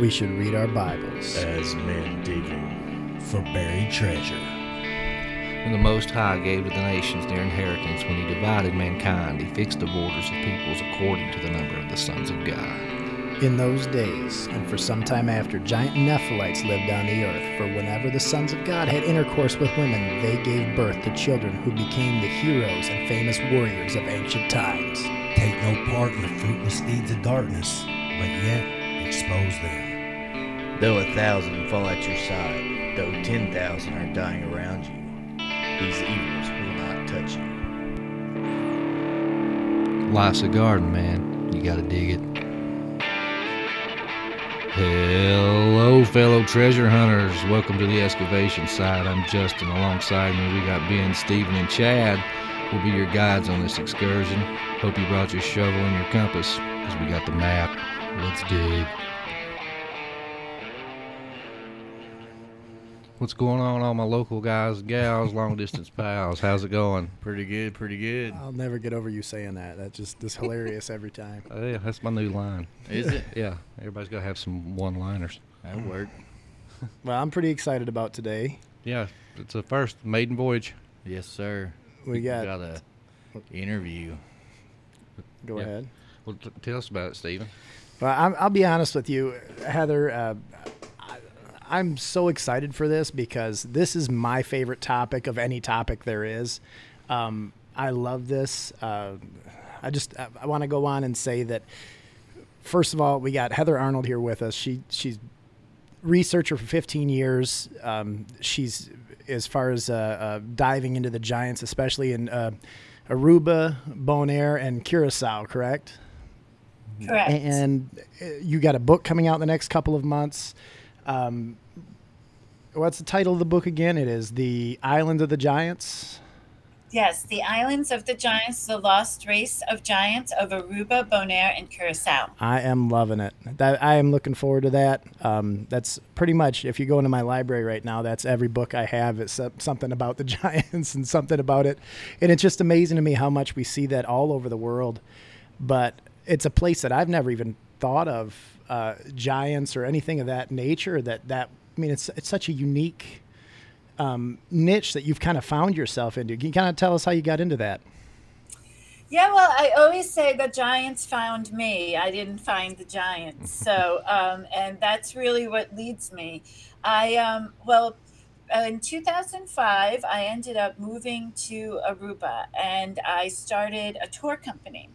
we should read our Bibles. as men digging. for buried treasure. When the Most High gave to the nations their inheritance, when he divided mankind, he fixed the borders of peoples according to the number of the sons of God. In those days, and for some time after, giant Nephilites lived on the earth. For whenever the sons of God had intercourse with women, they gave birth to children who became the heroes and famous warriors of ancient times. Take no part in the fruitless deeds of darkness, but yet expose them. Though a thousand fall at your side, though ten thousand are dying around you, these evils will not touch you. Life's a garden, man. You gotta dig it. Hello, fellow treasure hunters. Welcome to the excavation site. I'm Justin. Alongside me, we got Ben, Stephen, and Chad. We'll be your guides on this excursion. Hope you brought your shovel and your compass, because we got the map. Let's dig. What's going on, all my local guys, gals, long distance pals? How's it going? Pretty good, pretty good. I'll never get over you saying that. That's just is hilarious every time. Oh, yeah, that's my new line. Is it? Yeah, everybody's got to have some one liners. That worked. Well, I'm pretty excited about today. Yeah, it's a first maiden voyage. Yes, sir. We got. got a interview. Go yeah. ahead. Well, t- tell us about it, Stephen. Well, I'm, I'll be honest with you, Heather. Uh, I, I'm so excited for this because this is my favorite topic of any topic there is. Um, I love this. Uh, I just I, I want to go on and say that first of all, we got Heather Arnold here with us. She she's researcher for 15 years. Um, she's as far as uh, uh, diving into the giants, especially in uh, Aruba, Bonaire, and Curacao. Correct? Correct. And uh, you got a book coming out in the next couple of months. Um, what's the title of the book again? It is The Island of the Giants. yes, the islands of the giants, the lost race of giants of Aruba, Bonaire, and Curacao. I am loving it. That I am looking forward to that. Um, that's pretty much if you go into my library right now, that's every book I have. It's something about the giants and something about it, and it's just amazing to me how much we see that all over the world. But it's a place that I've never even thought of uh, giants or anything of that nature. That that I mean, it's it's such a unique um, niche that you've kind of found yourself into. Can you kind of tell us how you got into that? Yeah, well, I always say the giants found me. I didn't find the giants. So, um, and that's really what leads me. I, um, well, in 2005, I ended up moving to Aruba and I started a tour company.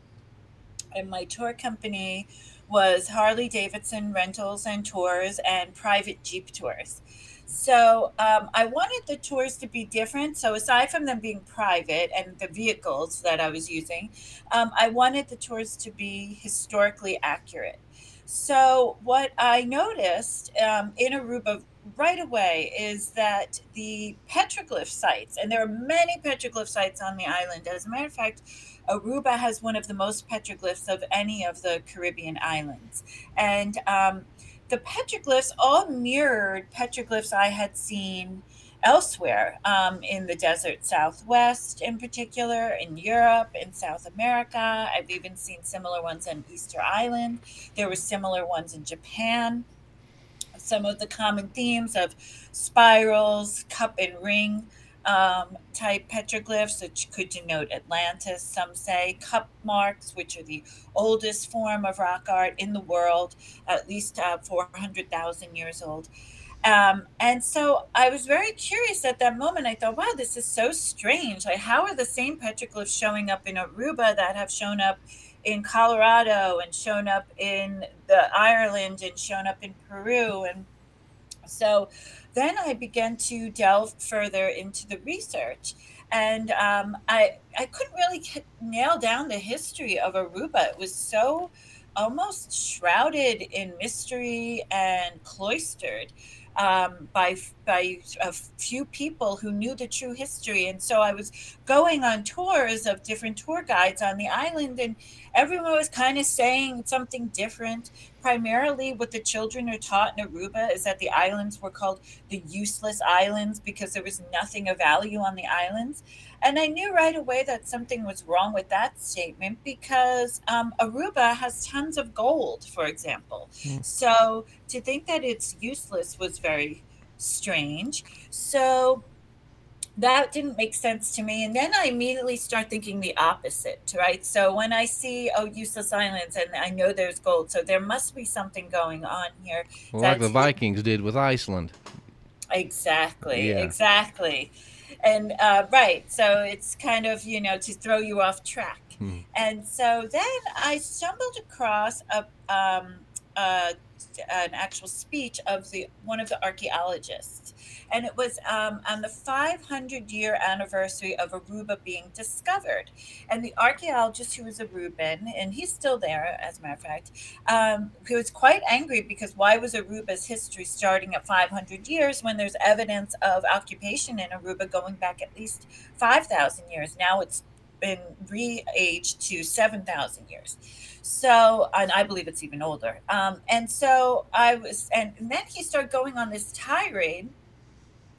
And my tour company was Harley Davidson Rentals and Tours and private Jeep tours. So um, I wanted the tours to be different. So aside from them being private and the vehicles that I was using, um, I wanted the tours to be historically accurate. So what I noticed um, in Aruba right away is that the petroglyph sites, and there are many petroglyph sites on the island. As a matter of fact, Aruba has one of the most petroglyphs of any of the Caribbean islands, and um, the petroglyphs all mirrored petroglyphs I had seen elsewhere um, in the desert southwest, in particular, in Europe, in South America. I've even seen similar ones on Easter Island. There were similar ones in Japan. Some of the common themes of spirals, cup and ring um, type petroglyphs, which could denote Atlantis, some say, cup marks, which are the oldest form of rock art in the world, at least uh, 400,000 years old. Um, and so I was very curious at that moment. I thought, wow, this is so strange. Like, how are the same petroglyphs showing up in Aruba that have shown up in Colorado and shown up in the Ireland and shown up in Peru? And so then I began to delve further into the research. And um, I, I couldn't really nail down the history of Aruba. It was so almost shrouded in mystery and cloistered um, by by a few people who knew the true history. And so I was going on tours of different tour guides on the island, and everyone was kind of saying something different. Primarily, what the children are taught in Aruba is that the islands were called the useless islands because there was nothing of value on the islands. And I knew right away that something was wrong with that statement because um, Aruba has tons of gold, for example. Mm. So to think that it's useless was very strange. So that didn't make sense to me. And then I immediately start thinking the opposite, right? So when I see, oh, useless islands, and I know there's gold, so there must be something going on here. Well, like the Vikings did with Iceland. Exactly, yeah. exactly and uh, right so it's kind of you know to throw you off track hmm. and so then i stumbled across a um, uh, an actual speech of the one of the archaeologists and it was um, on the 500 year anniversary of Aruba being discovered. And the archaeologist who was Aruban, and he's still there, as a matter of fact, um, he was quite angry because why was Aruba's history starting at 500 years when there's evidence of occupation in Aruba going back at least 5,000 years? Now it's been re-aged to 7,000 years. So, and I believe it's even older. Um, and so I was, and, and then he started going on this tirade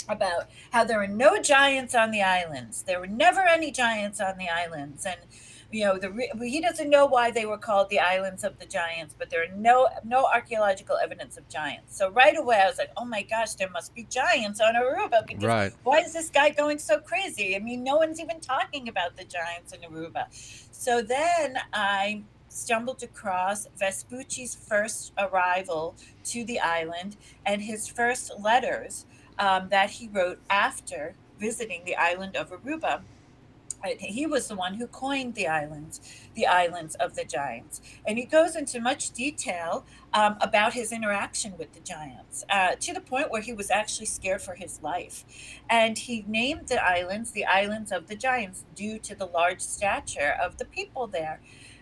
about how there were no giants on the islands. There were never any giants on the islands, and you know the he doesn't know why they were called the islands of the giants, but there are no no archaeological evidence of giants. So right away I was like, oh my gosh, there must be giants on Aruba because right. why is this guy going so crazy? I mean, no one's even talking about the giants in Aruba. So then I stumbled across Vespucci's first arrival to the island and his first letters um, that he wrote after visiting the island of Aruba. He was the one who coined the islands, the islands of the giants. And he goes into much detail um, about his interaction with the giants uh, to the point where he was actually scared for his life. And he named the islands the islands of the giants due to the large stature of the people there.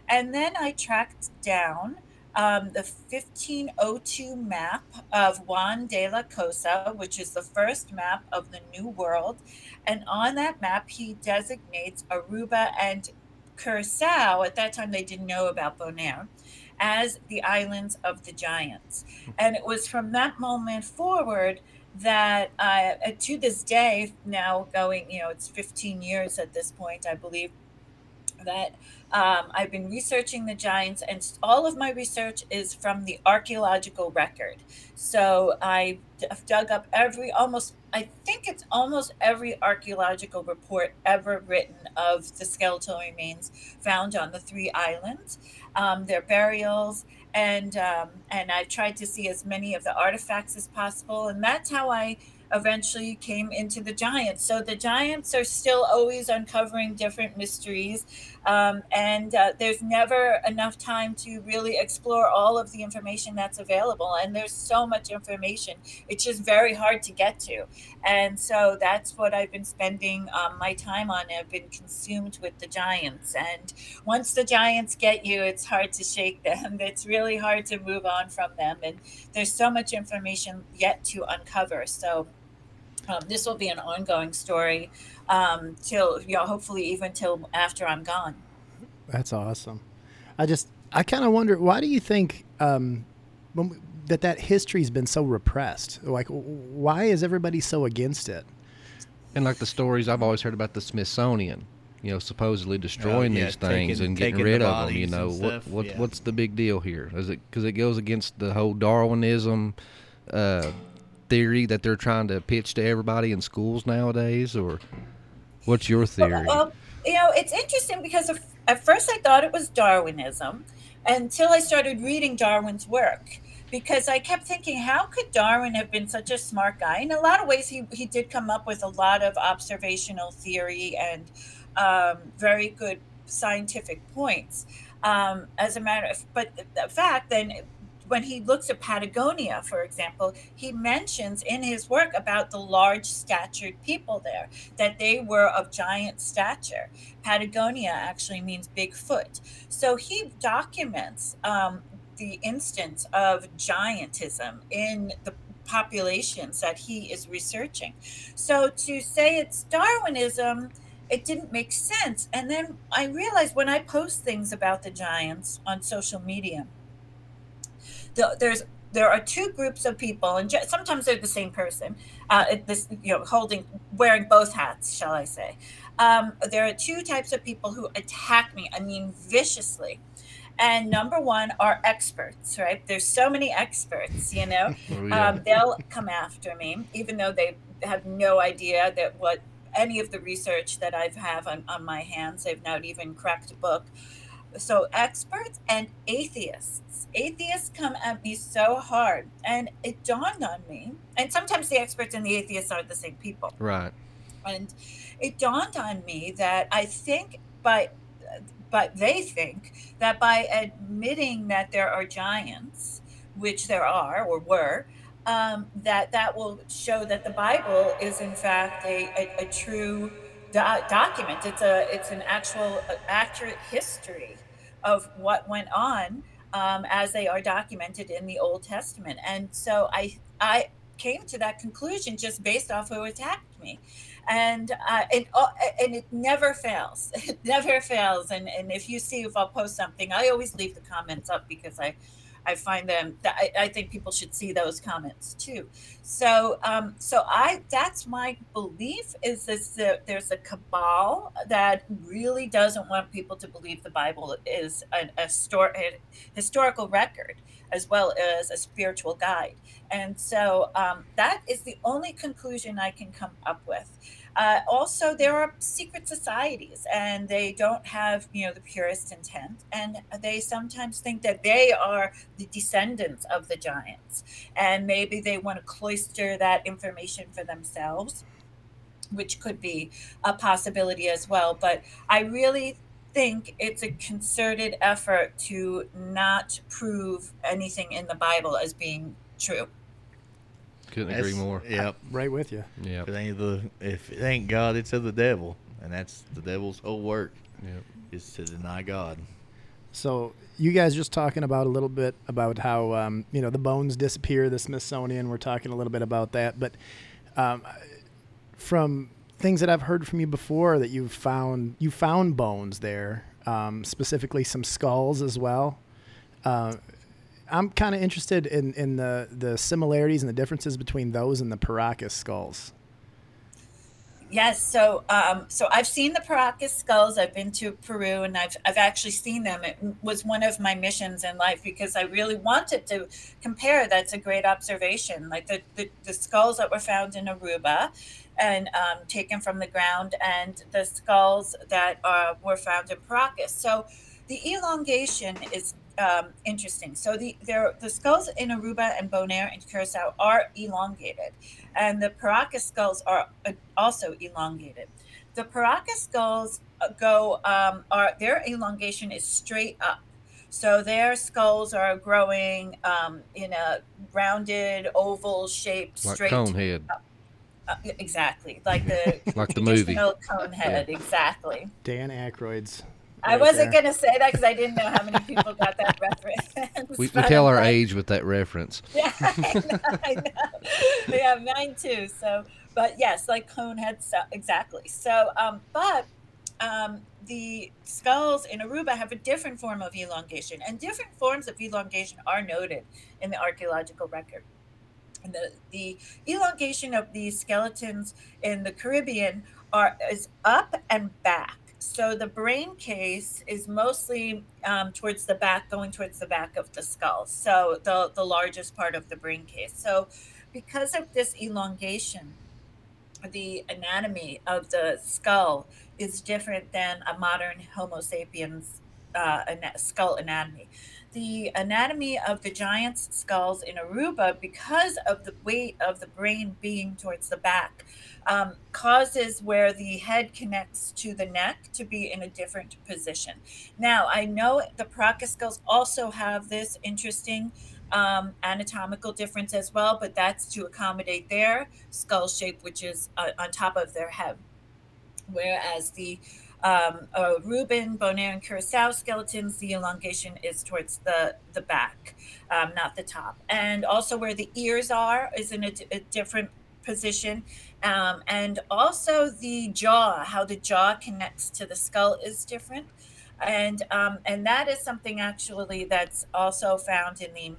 And then I tracked down um, the 1502 map of Juan de la Cosa, which is the first map of the New World. And on that map, he designates Aruba and Curacao. At that time, they didn't know about Bonaire as the islands of the giants. And it was from that moment forward that uh, to this day, now going, you know, it's 15 years at this point, I believe, that um, I've been researching the giants, and all of my research is from the archaeological record. So I have dug up every almost, I think it's almost every archaeological report ever written of the skeletal remains found on the three islands, um, their burials, and um, and I've tried to see as many of the artifacts as possible, and that's how I eventually came into the giants. So the giants are still always uncovering different mysteries, um, and uh, there's never enough time to really explore all of the information that's available. And there's so much information; it's just very hard to get to. And so that's what I've been spending um, my time on. I've been consumed with the giants, and once the giants get you, it's hard to shake them. It's really hard to move on from them, and there's so much information yet to uncover. So um, this will be an ongoing story um, till you know, hopefully even till after I'm gone. That's awesome. I just I kind of wonder why do you think um, we, that that history's been so repressed? Like, why is everybody so against it? And like the stories I've always heard about the Smithsonian, you know, supposedly destroying oh, yeah, these things taking, and getting rid the of them. You know, what what yeah. what's the big deal here? Is it because it goes against the whole Darwinism? Uh, theory that they're trying to pitch to everybody in schools nowadays, or what's your theory? Well, you know, it's interesting because at first I thought it was Darwinism until I started reading Darwin's work because I kept thinking, how could Darwin have been such a smart guy? In a lot of ways, he, he did come up with a lot of observational theory and um, very good scientific points. Um, as a matter of, but the fact then when he looks at Patagonia, for example, he mentions in his work about the large statured people there, that they were of giant stature. Patagonia actually means big foot. So he documents um, the instance of giantism in the populations that he is researching. So to say it's Darwinism, it didn't make sense. And then I realized when I post things about the giants on social media, the, there's there are two groups of people, and sometimes they're the same person. Uh, this, you know, holding, wearing both hats, shall I say? Um, there are two types of people who attack me. I mean, viciously. And number one are experts, right? There's so many experts, you know. Oh, yeah. um, they'll come after me, even though they have no idea that what any of the research that I have on, on my hands. They've not even cracked a book. So experts and atheists. Atheists come at me so hard. And it dawned on me, and sometimes the experts and the atheists are the same people. Right. And it dawned on me that I think by but they think that by admitting that there are giants, which there are or were, um, that that will show that the Bible is in fact a, a, a true do- document. It's a it's an actual accurate history of what went on um, as they are documented in the Old Testament. And so I I came to that conclusion just based off who attacked me and uh, and uh, and it never fails. It never fails. And and if you see if I'll post something, I always leave the comments up because I. I find them. I, I think people should see those comments too. So, um, so I that's my belief is this that there's a cabal that really doesn't want people to believe the Bible is a, a, stor- a historical record as well as a spiritual guide. And so um, that is the only conclusion I can come up with. Uh, also, there are secret societies, and they don't have, you know, the purest intent, and they sometimes think that they are the descendants of the giants, and maybe they want to cloister that information for themselves, which could be a possibility as well. But I really think it's a concerted effort to not prove anything in the Bible as being true. Couldn't that's, agree more. Yep. Right with you. Yeah. If it ain't the if it ain't God, it's of the devil, and that's the devil's whole work. Yep. Is to deny God. So you guys just talking about a little bit about how um, you know the bones disappear, the Smithsonian. We're talking a little bit about that, but um, from things that I've heard from you before, that you've found you found bones there, um, specifically some skulls as well. Uh, I'm kind of interested in, in the, the similarities and the differences between those and the Paracas skulls. Yes, so um, so I've seen the Paracas skulls. I've been to Peru, and I've I've actually seen them. It was one of my missions in life because I really wanted to compare. That's a great observation. Like the the, the skulls that were found in Aruba, and um, taken from the ground, and the skulls that uh, were found in Paracas. So the elongation is um, interesting. So the the skulls in Aruba and Bonaire and Curacao are elongated, and the Paracas skulls are uh, also elongated. The Paracas skulls uh, go um, are their elongation is straight up. So their skulls are growing um, in a rounded oval shape, like straight cone head. Up. Uh, exactly, like the like the movie cone head. Yeah. Exactly. Dan Aykroyd's I wasn't going to say that because I didn't know how many people got that reference. We, we tell our like, age with that reference. Yeah, I know, I know. Yeah, mine too. So, but yes, like conehead, so, exactly. So, um, but um, the skulls in Aruba have a different form of elongation, and different forms of elongation are noted in the archaeological record. And the, the elongation of these skeletons in the Caribbean are is up and back so the brain case is mostly um, towards the back, going towards the back of the skull. So the, the largest part of the brain case. So because of this elongation, the anatomy of the skull is different than a modern Homo sapiens uh, skull anatomy. The anatomy of the giant's skulls in Aruba, because of the weight of the brain being towards the back, um, causes where the head connects to the neck to be in a different position. Now, I know the Paracas skulls also have this interesting um, anatomical difference as well, but that's to accommodate their skull shape, which is uh, on top of their head. whereas the um, uh, Aruban, Bonaire, and Curacao skeletons, the elongation is towards the, the back, um, not the top. And also where the ears are is in a, a different position. Um, and also the jaw, how the jaw connects to the skull is different. And, um, and that is something actually that's also found in the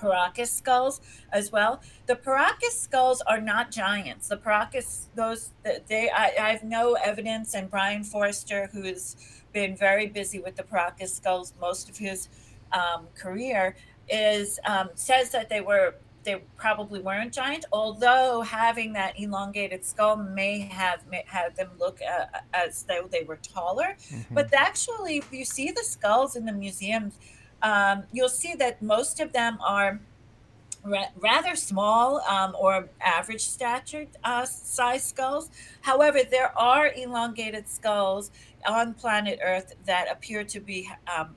Paracas skulls as well. The Paracas skulls are not giants. The Paracas, those they, I, I have no evidence. And Brien Foerster, who has been very busy with the Paracas skulls most of his um, career, is um, says that they were they probably weren't giant. Although having that elongated skull may have may have them look uh, as though they were taller. Mm-hmm. But actually, if you see the skulls in the museums um, you'll see that most of them are ra- rather small um, or average stature uh, size skulls. However, there are elongated skulls on planet Earth that appear to be um,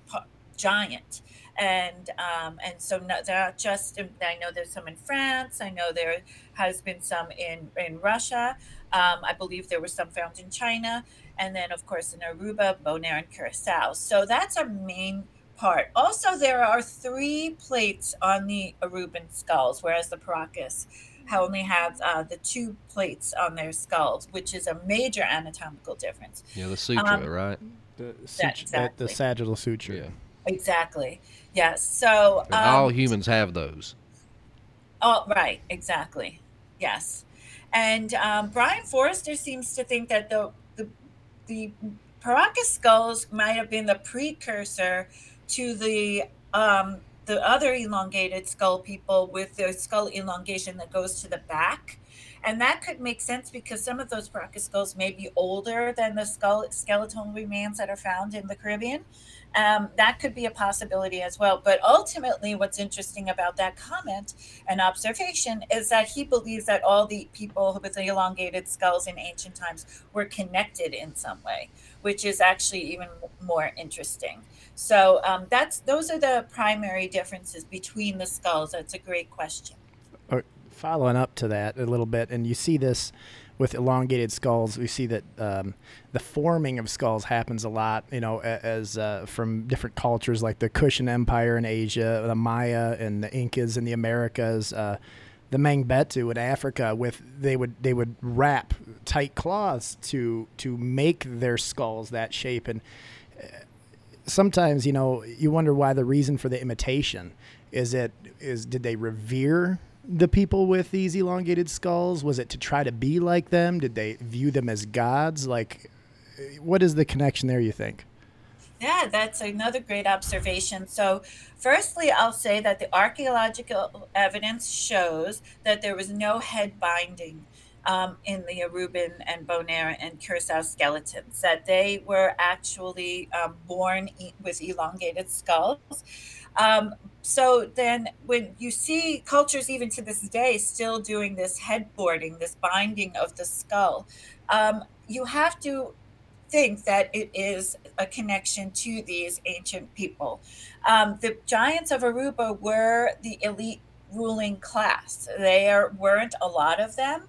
giant. And um, and so not, not just I know there's some in France. I know there has been some in in Russia. Um, I believe there were some found in China, and then of course in Aruba, Bonaire, and Curacao. So that's our main part. Also, there are three plates on the Aruban skulls, whereas the Paracas only have uh, the two plates on their skulls, which is a major anatomical difference. Yeah, the suture, um, right? The, suture, exactly. the, the, sagittal suture. Yeah. Exactly. Yes. So um, all humans have those. Oh, right. Exactly. Yes. And um, Brien Foerster seems to think that the the the Paracas skulls might have been the precursor to the um, the other elongated skull people with the skull elongation that goes to the back. And that could make sense because some of those Paracas skulls may be older than the skull skeletal remains that are found in the Caribbean. Um, that could be a possibility as well. But ultimately, what's interesting about that comment and observation is that he believes that all the people with the elongated skulls in ancient times were connected in some way, which is actually even more interesting. So um, that's those are the primary differences between the skulls. That's a great question. following up to that a little bit, and you see this with elongated skulls. We see that um, the forming of skulls happens a lot. You know, as uh, from different cultures like the Kushan Empire in Asia, the Maya and the Incas in the Americas. Uh, the Mangbetu in Africa with they would they would wrap tight cloths to to make their skulls that shape and sometimes you know you wonder why the reason for the imitation is it is did they revere the people with these elongated skulls was it to try to be like them did they view them as gods like what is the connection there you think yeah, that's another great observation. So, firstly, I'll say that the archaeological evidence shows that there was no head binding um, in the Aruban and Bonaire and Curacao skeletons, that they were actually um, born e- with elongated skulls. Um, so then, when you see cultures even to this day still doing this headboarding, this binding of the skull, um, you have to think that it is a connection to these ancient people. Um, the giants of Aruba were the elite ruling class. There weren't a lot of them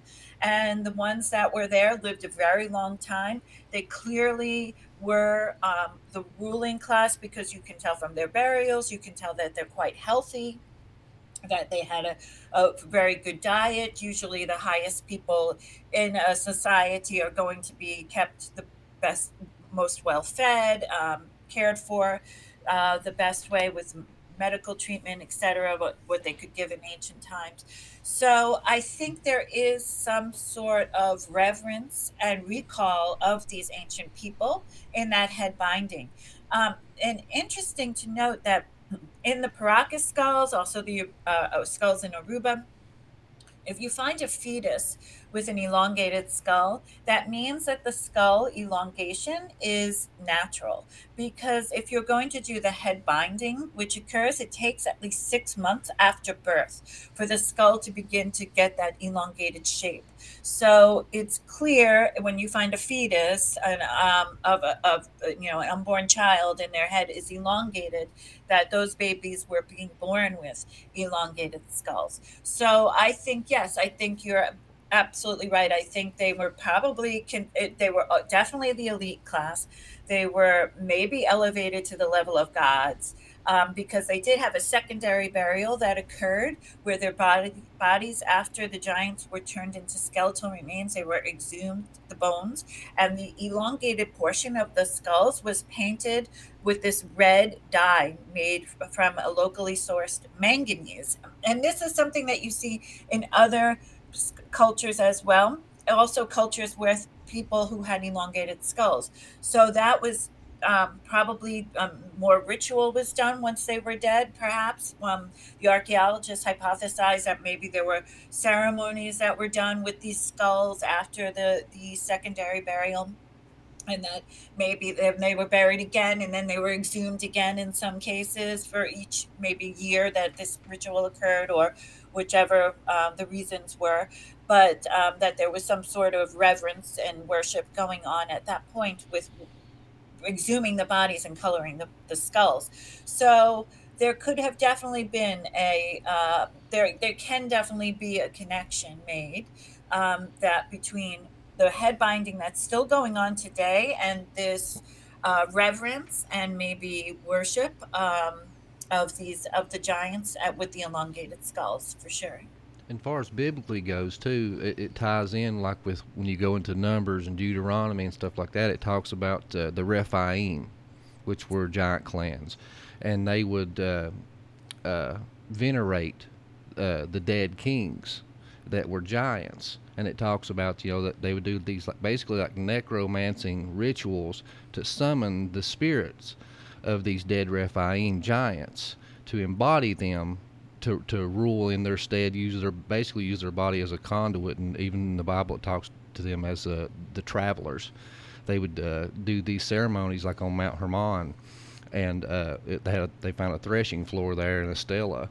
and the ones that were there lived a very long time. They clearly were um, the ruling class because you can tell from their burials, you can tell that they're quite healthy, that they had a, a very good diet. Usually, the highest people in a society are going to be kept the best, most well fed, um, cared for uh, the best way with medical treatment, etc., what, what they could give in ancient times. So I think there is some sort of reverence and recall of these ancient people in that head binding. Um, and interesting to note that in the Paracas skulls, also the uh, oh, skulls in Aruba, if you find a fetus with an elongated skull, that means that the skull elongation is natural. Because if you're going to do the head binding, which occurs, it takes at least six months after birth for the skull to begin to get that elongated shape. So it's clear when you find a fetus and um, of, a, of you know an unborn child and their head is elongated, that those babies were being born with elongated skulls. So I think yes, I think you're absolutely right. I think they were probably they were uh, definitely the elite class. They were maybe elevated to the level of gods um, because they did have a secondary burial that occurred where their body, bodies, after the giants were turned into skeletal remains, they were exhumed, the bones, and the elongated portion of the skulls was painted with this red dye made from a locally sourced manganese. And this is something that you see in other cultures as well. Also, cultures with people who had elongated skulls. So that was um, probably um, more ritual was done once they were dead, perhaps. Um, the archaeologists hypothesized that maybe there were ceremonies that were done with these skulls after the, the secondary burial, and that maybe they, they were buried again and then they were exhumed again in some cases for each maybe year that this ritual occurred or whichever um, the reasons were. But um, that there was some sort of reverence and worship going on at that point with exhuming the bodies and coloring the, the skulls. So there could have definitely been a uh, there there can definitely be a connection made um, that between the head binding that's still going on today and this uh, reverence and maybe worship um, of these of the giants at, with the elongated skulls for sure. And far as biblically goes too, it, it, ties in like with when you go into Numbers and Deuteronomy and stuff like that. It talks about uh, the Rephaim, which were giant clans, and they would uh, uh, venerate uh, the dead kings that were giants. And it talks about you know that they would do these like basically like necromancing rituals to summon the spirits of these dead Rephaim giants to embody them to, to rule in their stead, use their basically use their body as a conduit, and even in the Bible it talks to them as uh, the travelers. They would uh, do these ceremonies like on Mount Hermon, and uh, it, they had a, they found a threshing floor there in a stela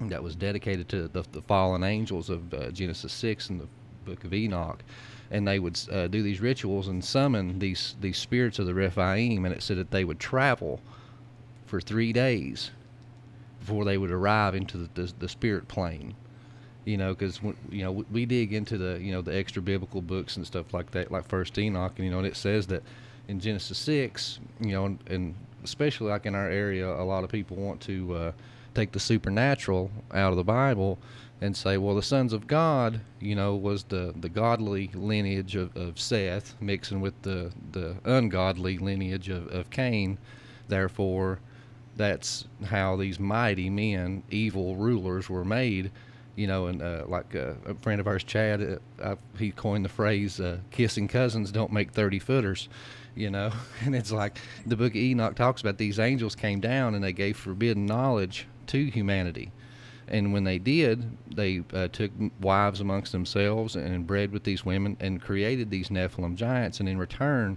that was dedicated to the, the fallen angels of uh, Genesis six and the Book of Enoch, and they would uh, do these rituals and summon these these spirits of the Rephaim, and it said that they would travel for three days before they would arrive into the, the, the spirit plane. You know because you know we dig into the you know the extra biblical books and stuff like that like first enoch and you know and it says that in genesis 6 you know and, and especially like in our area a lot of people want to uh, take the supernatural out of the bible and say well the sons of god you know was the the godly lineage of, of seth mixing with the the ungodly lineage of, of cain therefore that's how these mighty men, evil rulers, were made. You know, and uh, like uh, a friend of ours, Chad, uh, he coined the phrase uh, "kissing cousins don't make thirty footers." You know, and it's like the Book of Enoch talks about these angels came down and they gave forbidden knowledge to humanity. And when they did, they uh, took wives amongst themselves and bred with these women and created these Nephilim giants. And in return,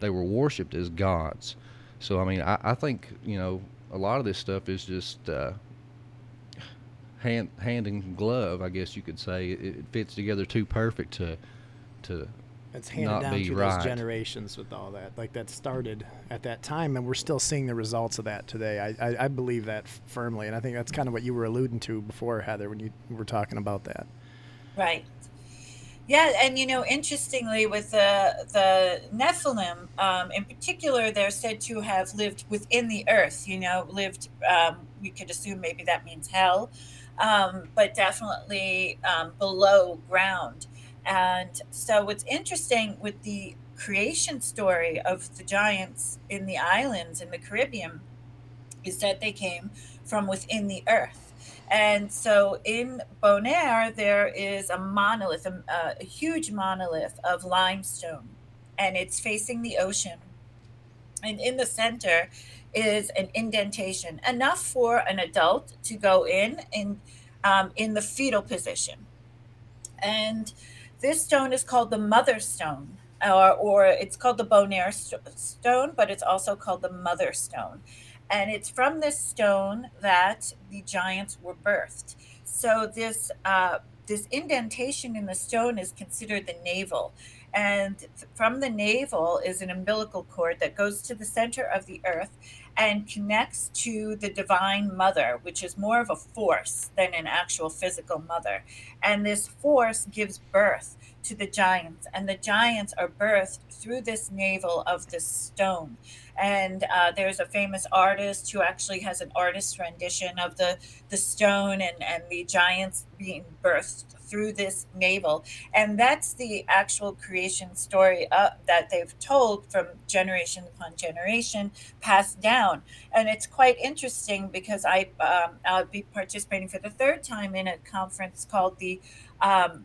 they were worshipped as gods. So I mean, I, I think you know a lot of this stuff is just uh, hand hand and glove. I guess you could say it, it fits together too perfect to to it's handed not down be through right. those generations with all that. Like that started at that time, and we're still seeing the results of that today. I, I, I believe that firmly, and I think that's kind of what you were alluding to before, Heather, when you were talking about that. Right. Yeah, and you know, interestingly, with the the Nephilim um, in particular, they're said to have lived within the earth. You know, lived. Um, we could assume maybe that means hell, um, but definitely um, below ground. And so, what's interesting with the creation story of the giants in the islands in the Caribbean is that they came from within the earth and so in Bonaire, there is a monolith, a, a, huge monolith of limestone, and it's facing the ocean. And in the center is an indentation, enough for an adult to go in in, um, in the fetal position. And this stone is called the mother stone, or, or it's called the Bonaire stone, but it's also called the mother stone and it's from this stone that the giants were birthed. So this uh, this indentation in the stone is considered the navel, and from the navel is an umbilical cord that goes to the center of the earth, and connects to the divine mother, which is more of a force than an actual physical mother. And this force gives birth to the giants, and the giants are birthed through this navel of this stone. And uh, there's a famous artist who actually has an artist rendition of the the stone and and the giants being birthed through this navel, and that's the actual creation story uh, that they've told from generation upon generation, passed down. And it's quite interesting because I um, I'll be participating for the third time in a conference called the um,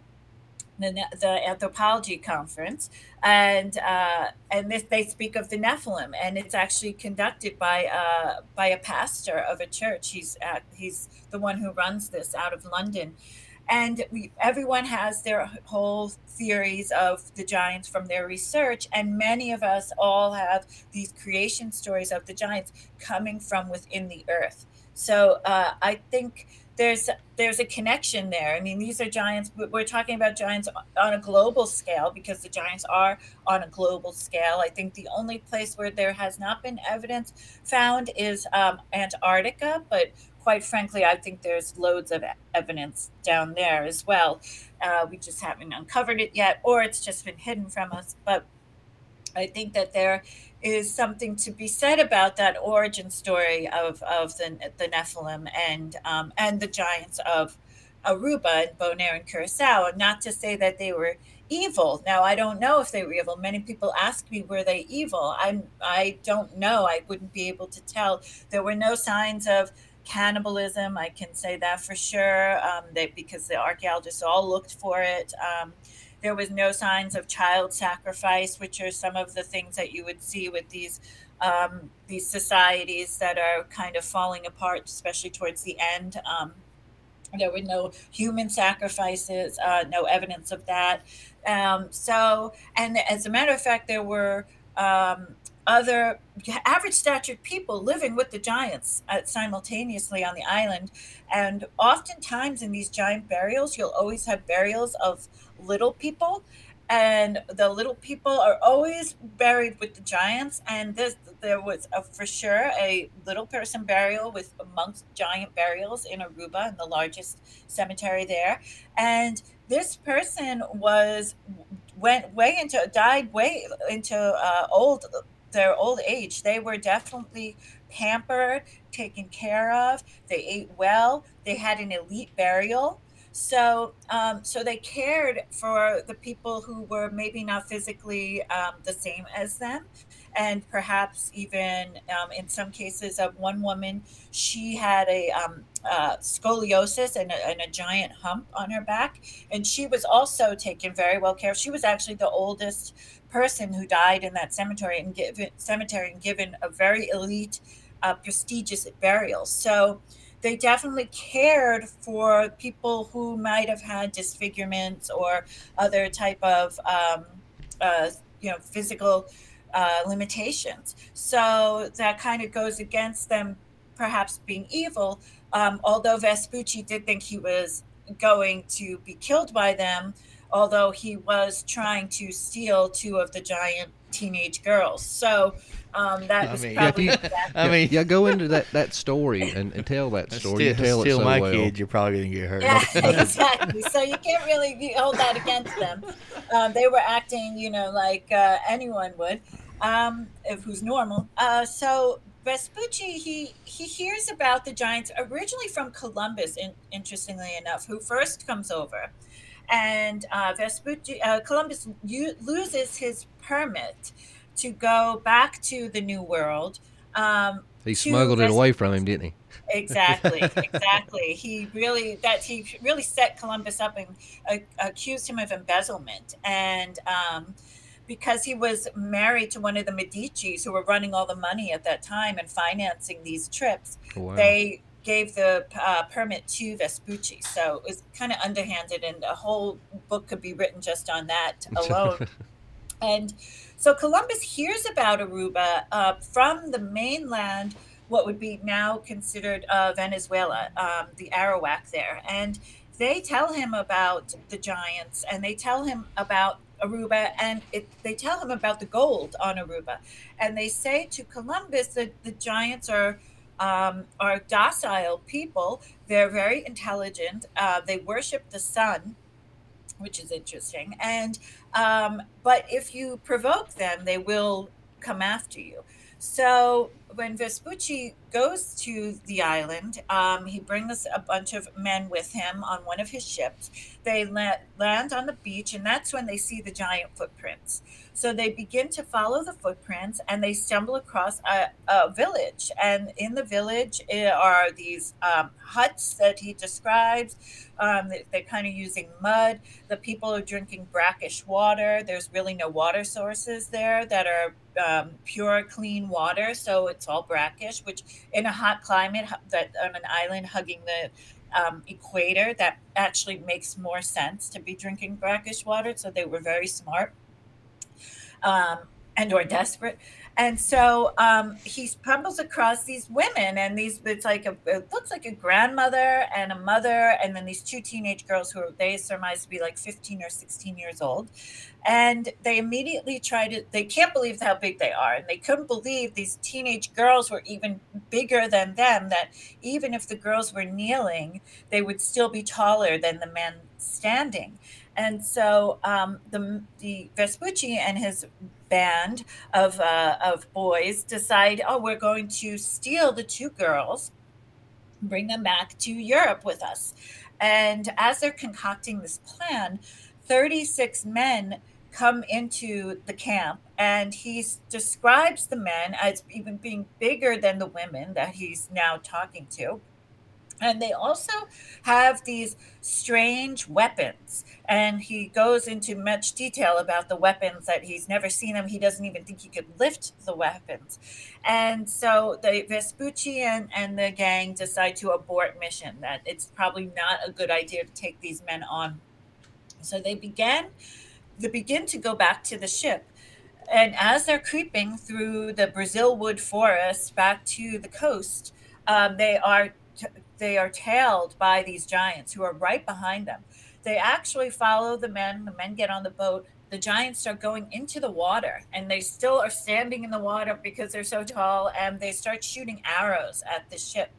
the, the anthropology conference, and uh, and this, they speak of the Nephilim, and it's actually conducted by uh, by a pastor of a church. He's at, he's the one who runs this out of London, and we everyone has their whole theories of the giants from their research, and many of us all have these creation stories of the giants coming from within the earth. So uh, I think there's there's a connection there. I mean, these are giants. We're talking about giants on a global scale because the giants are on a global scale. I think the only place where there has not been evidence found is um, Antarctica, but quite frankly, I think there's loads of evidence down there as well. Uh, we just haven't uncovered it yet, or it's just been hidden from us. But I think that there is something to be said about that origin story of, of the, the Nephilim and um, and the giants of Aruba and Bonaire and Curacao. Not to say that they were evil. Now I don't know if they were evil. Many people ask me were they evil. I'm I don't know. I wouldn't be able to tell. There were no signs of cannibalism. I can say that for sure. Um, they, because the archaeologists all looked for it. Um, there was no signs of child sacrifice, which are some of the things that you would see with these um, these societies that are kind of falling apart, especially towards the end. Um, there were no human sacrifices, uh, no evidence of that. Um, so, and as a matter of fact, there were um, other average statured people living with the giants uh, simultaneously on the island. And oftentimes in these giant burials, you'll always have burials of little people. And the little people are always buried with the giants. And this, there was a, for sure a little person burial with amongst giant burials in Aruba, in the largest cemetery there. And this person was went way into died way into uh, old their old age, they were definitely pampered, taken care of. They ate well. They had an elite burial. So, um, so they cared for the people who were maybe not physically um, the same as them, and perhaps even um, in some cases of one woman, she had a um, uh, scoliosis and a, and a, giant hump on her back, and she was also taken very well care of. She was actually the oldest person who died in that cemetery and given cemetery and given a very elite, uh, prestigious burial. So they definitely cared for people who might have had disfigurements or other type of um, uh, you know physical uh, limitations. So that kind of goes against them perhaps being evil. Um, although Vespucci did think he was going to be killed by them, although he was trying to steal two of the giant teenage girls. So um, that I was mean, probably. Yeah, I mean, yeah, go into that, that story and, and tell that story. Steal, tell steal so my well. kids, you're probably going to get hurt. Yeah, exactly. So you can't really hold that against them. Um, they were acting, you know, like uh, anyone would, um, if who's normal. Uh, so Vespucci, he he hears about the giants originally from Columbus. In, interestingly enough, who first comes over and uh, Vespucci, uh, Columbus u- loses his permit to go back to the New World. Um, he smuggled it away from him, didn't he? Exactly, exactly. he really that he really set Columbus up and uh, accused him of embezzlement, and um, because he was married to one of the Medici's who were running all the money at that time and financing these trips, wow. they gave the uh, permit to Vespucci. So it was kind of underhanded, and a whole book could be written just on that alone. and so Columbus hears about Aruba uh, from the mainland, what would be now considered uh, Venezuela, um, the Arawak there. And they tell him about the giants and they tell him about Aruba, and it, they tell him about the gold on Aruba, and they say to Columbus that the giants are um, are docile people. They're very intelligent. Uh, they worship the sun, which is interesting. And um, but if you provoke them, they will come after you. So when Vespucci goes to the island, um, he brings a bunch of men with him on one of his ships. They la- land on the beach, and that's when they see the giant footprints. So they begin to follow the footprints, and they stumble across a, a village. And in the village eh, are these um, huts that he describes. Um, they, they're kind of using mud. The people are drinking brackish water. There's really no water sources there that are um, pure, clean water. So it's all brackish, which in a hot climate that on an island hugging the um, equator, that actually makes more sense to be drinking brackish water. So they were very smart um, and or desperate. And so um, he stumbles across these women, and these it's like a it looks like a grandmother and a mother, and then these two teenage girls who are, they surmise to be like 15 or 16 years old. And they immediately try to, they can't believe how big they are. And they couldn't believe these teenage girls were even bigger than them, that even if the girls were kneeling, they would still be taller than the men standing. And so um, the, the Vespucci and his band of, uh, of boys decide, oh, we're going to steal the two girls, bring them back to Europe with us. And as they're concocting this plan, 36 men come into the camp and he describes the men as even being bigger than the women that he's now talking to and they also have these strange weapons. And he goes into much detail about the weapons that he's never seen them. He doesn't even think he could lift the weapons. And so the vespucci and, and the gang decide to abort mission that it's probably not a good idea to take these men on. So they began they begin to go back to the ship. And as they're creeping through the brazil wood forest back to the coast um, they are they are tailed by these giants who are right behind them. They actually follow the men. The men get on the boat. The giants start going into the water and they still are standing in the water because they're so tall and they start shooting arrows at the ship.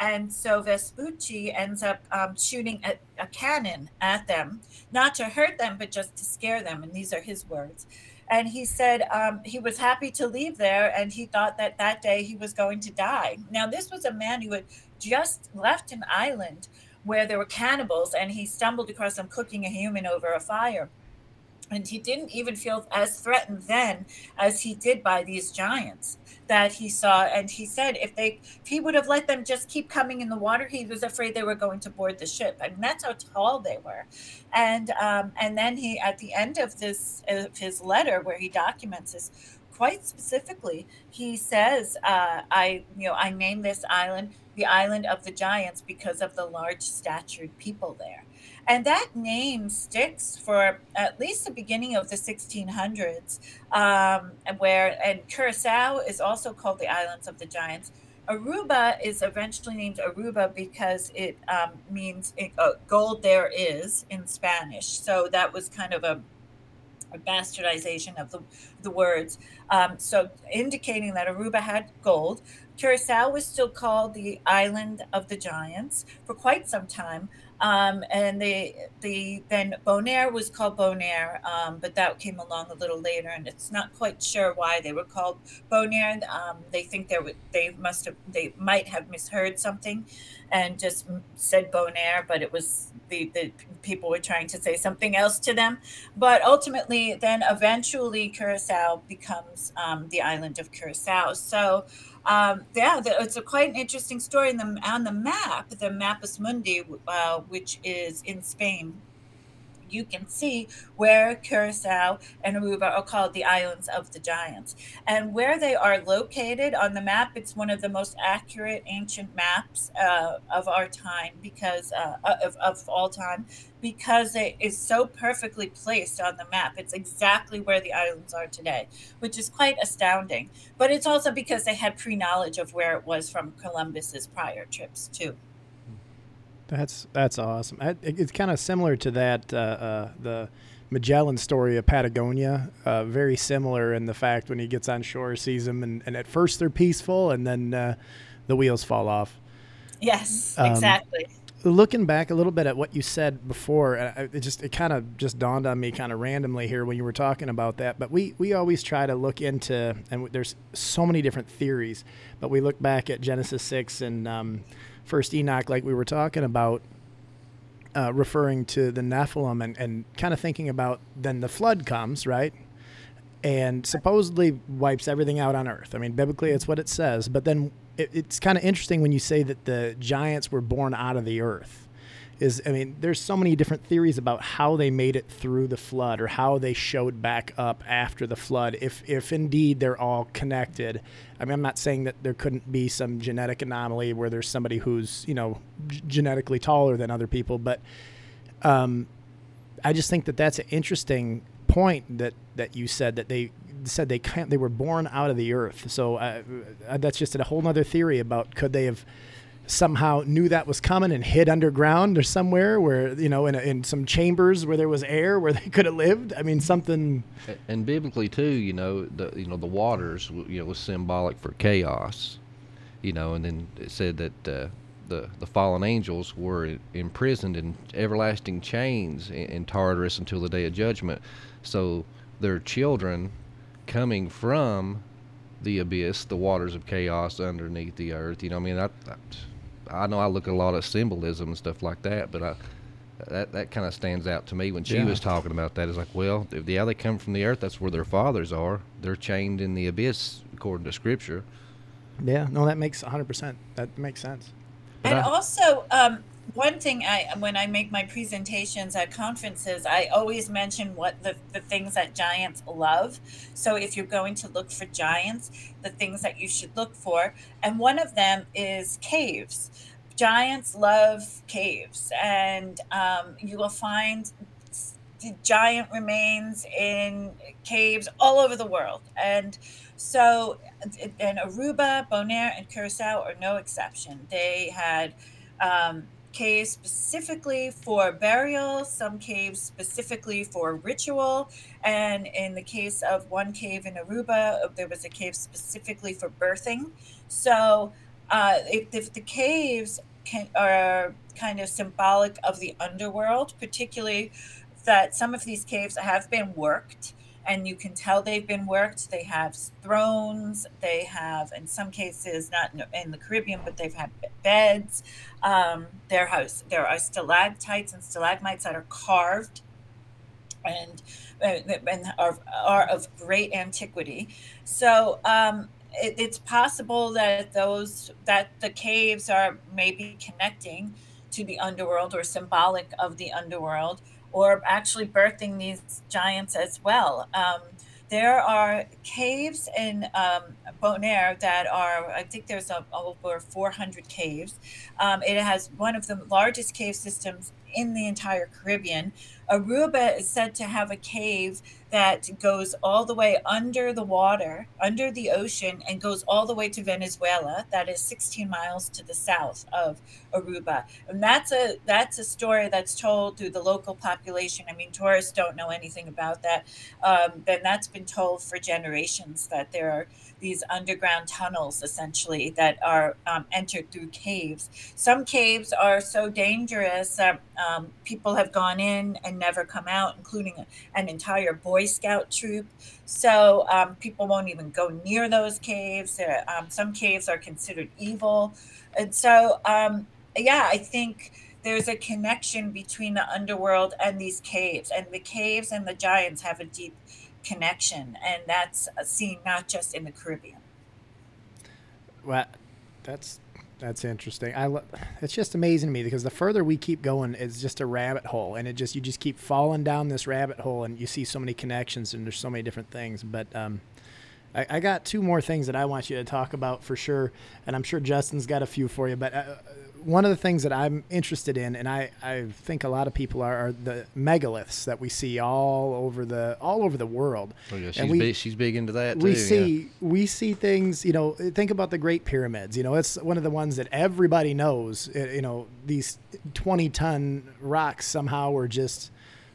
And so Vespucci ends up um, shooting a, a cannon at them, not to hurt them, but just to scare them. And these are his words and he said um, he was happy to leave there and he thought that that day he was going to die now this was a man who had just left an island where there were cannibals and he stumbled across them cooking a human over a fire. And he didn't even feel as threatened then as he did by these giants that he saw. And he said if they if he would have let them just keep coming in the water, he was afraid they were going to board the ship. And that's how tall they were. And um, and then he at the end of this of his letter where he documents this quite specifically, he says, uh, "I, you know, I named this island the island of the giants because of the large statured people there. And that name sticks for at least the beginning of the 1600s, um, where, and Curacao is also called the Islands of the Giants. Aruba is eventually named Aruba because it um, means it, uh, gold there is in Spanish. So that was kind of a, a bastardization of the, the words. Um, so indicating that Aruba had gold. Curacao was still called the Island of the Giants for quite some time. Um, and the the then Bonaire was called Bonaire, um, but that came along a little later, and it's not quite sure why they were called Bonaire. Um, they think they they must have they might have misheard something, and just said Bonaire, but it was the the people were trying to say something else to them. But ultimately, then eventually Curacao becomes um, the island of Curacao. So um, yeah, the, it's a quite an interesting story. In the, on the map, the Mappa Mundi, uh, which is in Spain, you can see where Curacao and Aruba are called the islands of the giants. And where they are located on the map, it's one of the most accurate ancient maps uh, of our time because uh, of, of all time because it is so perfectly placed on the map. It's exactly where the islands are today, which is quite astounding. But it's also because they had pre knowledge of where it was from Columbus's prior trips, too. That's that's awesome. it's kind of similar to that uh, uh, the Magellan story of Patagonia. Uh, very similar in the fact when he gets on shore, sees them, and, and at first they're peaceful, and then uh, the wheels fall off. Yes, Um, exactly. looking back a little bit at what you said before it just it kind of just dawned on me kind of randomly here when you were talking about that but we we always try to look into and there's so many different theories but we look back at genesis 6 and um, first enoch like we were talking about uh, referring to the nephilim and, and kind of thinking about then the flood comes right? And supposedly wipes everything out on earth. I mean biblically it's what it says but then it, it's kind of interesting when you say that the giants were born out of the earth is i mean there's so many different theories about how they made it through the flood or how they showed back up after the flood. If if indeed they're all connected i mean i'm not saying that there couldn't be some genetic anomaly where there's somebody who's you know g- genetically taller than other people but um i just think that that's an interesting point that that you said that they said they can't they were born out of the earth. So uh, uh, that's just a whole other theory about could they have somehow knew that was coming and hid underground or somewhere where you know in, a, in some chambers where there was air where they could have lived i mean something And biblically too, you know, the you know the waters, you know, was symbolic for chaos, you know, and then it said that uh, the the fallen angels were imprisoned in everlasting chains in, in Tartarus until the day of judgment. So their children coming from the abyss, the waters of chaos underneath the earth. You know, I mean, I, I, I know I look at a lot of symbolism and stuff like that, but I that that kind of stands out to me when she Yeah. was talking about that. It's like, well, if yeah, they come from the earth, that's where their fathers are. They're chained in the abyss, according to Scripture. yeah no that makes 100% that makes sense But and I- also, um, one thing I when I make my presentations at conferences, I always mention what the, the things that giants love. So if you're going to look for giants, the things that you should look for, and one of them is caves. Giants love caves, and um, you will find giant remains in caves all over the world. And so, and Aruba, Bonaire, and Curacao are no exception. They had um, caves specifically for burial, some caves specifically for ritual, and in the case of one cave in Aruba, there was a cave specifically for birthing. So, uh, if, if the caves can, are kind of symbolic of the underworld, particularly that some of these caves have been worked and you can tell they've been worked. They have thrones. They have, in some cases, not in, the Caribbean, but they've had beds. Um, there has there are stalactites and stalagmites that are carved, and and are are of great antiquity. So. Um, it, it's possible that those that the caves are maybe connecting to the underworld or symbolic of the underworld or actually birthing these giants as well. Um, there are caves in um, Bonaire that are, I think there's a, over 400 caves. Um, it has one of the largest cave systems in the entire Caribbean. Aruba is said to have a cave that goes all the way under the water, under the ocean, and goes all the way to Venezuela. That is 16 miles to the south of Aruba, and that's a that's a story that's told through the local population. I mean, tourists don't know anything about that. Um, that's been told for generations that there are these underground tunnels essentially that are um, entered through caves. Some caves are so dangerous that um, people have gone in and never come out, including an entire Boy Scout troop. So um, people won't even go near those caves. Um, some caves are considered evil. And so, um, yeah, I think there's a connection between the underworld and these caves. And the caves and the giants have a deep connection. And that's seen not just in the Caribbean. Well, that's that's interesting. I lo- it's just amazing to me because the further we keep going, it's just a rabbit hole, and it just you just keep falling down this rabbit hole, and you see so many connections, and there's so many different things. But um, I, I got two more things that I want you to talk about for sure, and I'm sure Justin's got a few for you. But uh, one of the things that I'm interested in, and I, I think a lot of people are, are the megaliths that we see all over the all over the world. Oh, yeah, she's we- big, she's big into that too. we yeah. see we see things you know think about the great pyramids you know it's one of the ones that everybody knows Uh, you know these 20 ton rocks somehow were just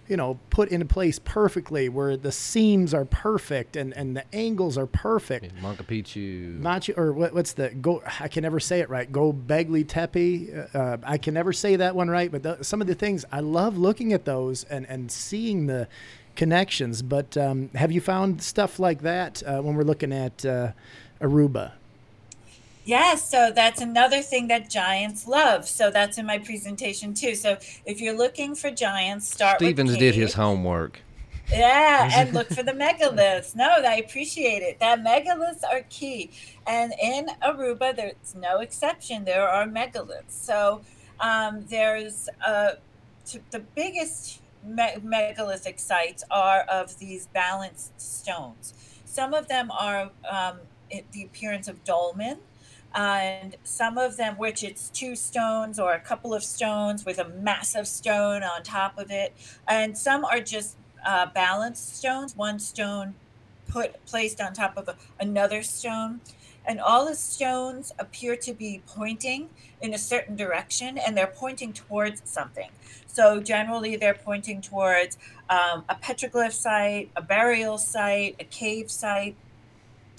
you know, put into place perfectly, where the seams are perfect and, and the angles are perfect. Manka Picchu. Machu or what, what's the go? I can never say it right. Go Begli Tepe. Uh, I can never say that one right. But the, some of the things I love looking at those and and seeing the connections. But um, have you found stuff like that uh, when we're looking at uh, Aruba? Yes, so that's another thing that giants love. So that's in my presentation too. So if you're looking for giants, start. Stevens did his homework. Yeah, and look for the megaliths. No, I appreciate it. That megaliths are key, and in Aruba, there's no exception. There are megaliths. So um, there's uh, the biggest me- megalithic sites are of these balanced stones. Some of them are um, the appearance of dolmen, and some of them, which it's two stones or a couple of stones with a massive stone on top of it, and some are just uh, balanced stones, one stone put placed on top of a, another stone. And all the stones appear to be pointing in a certain direction and they're pointing towards something. So generally they're pointing towards um, a petroglyph site a burial site a cave site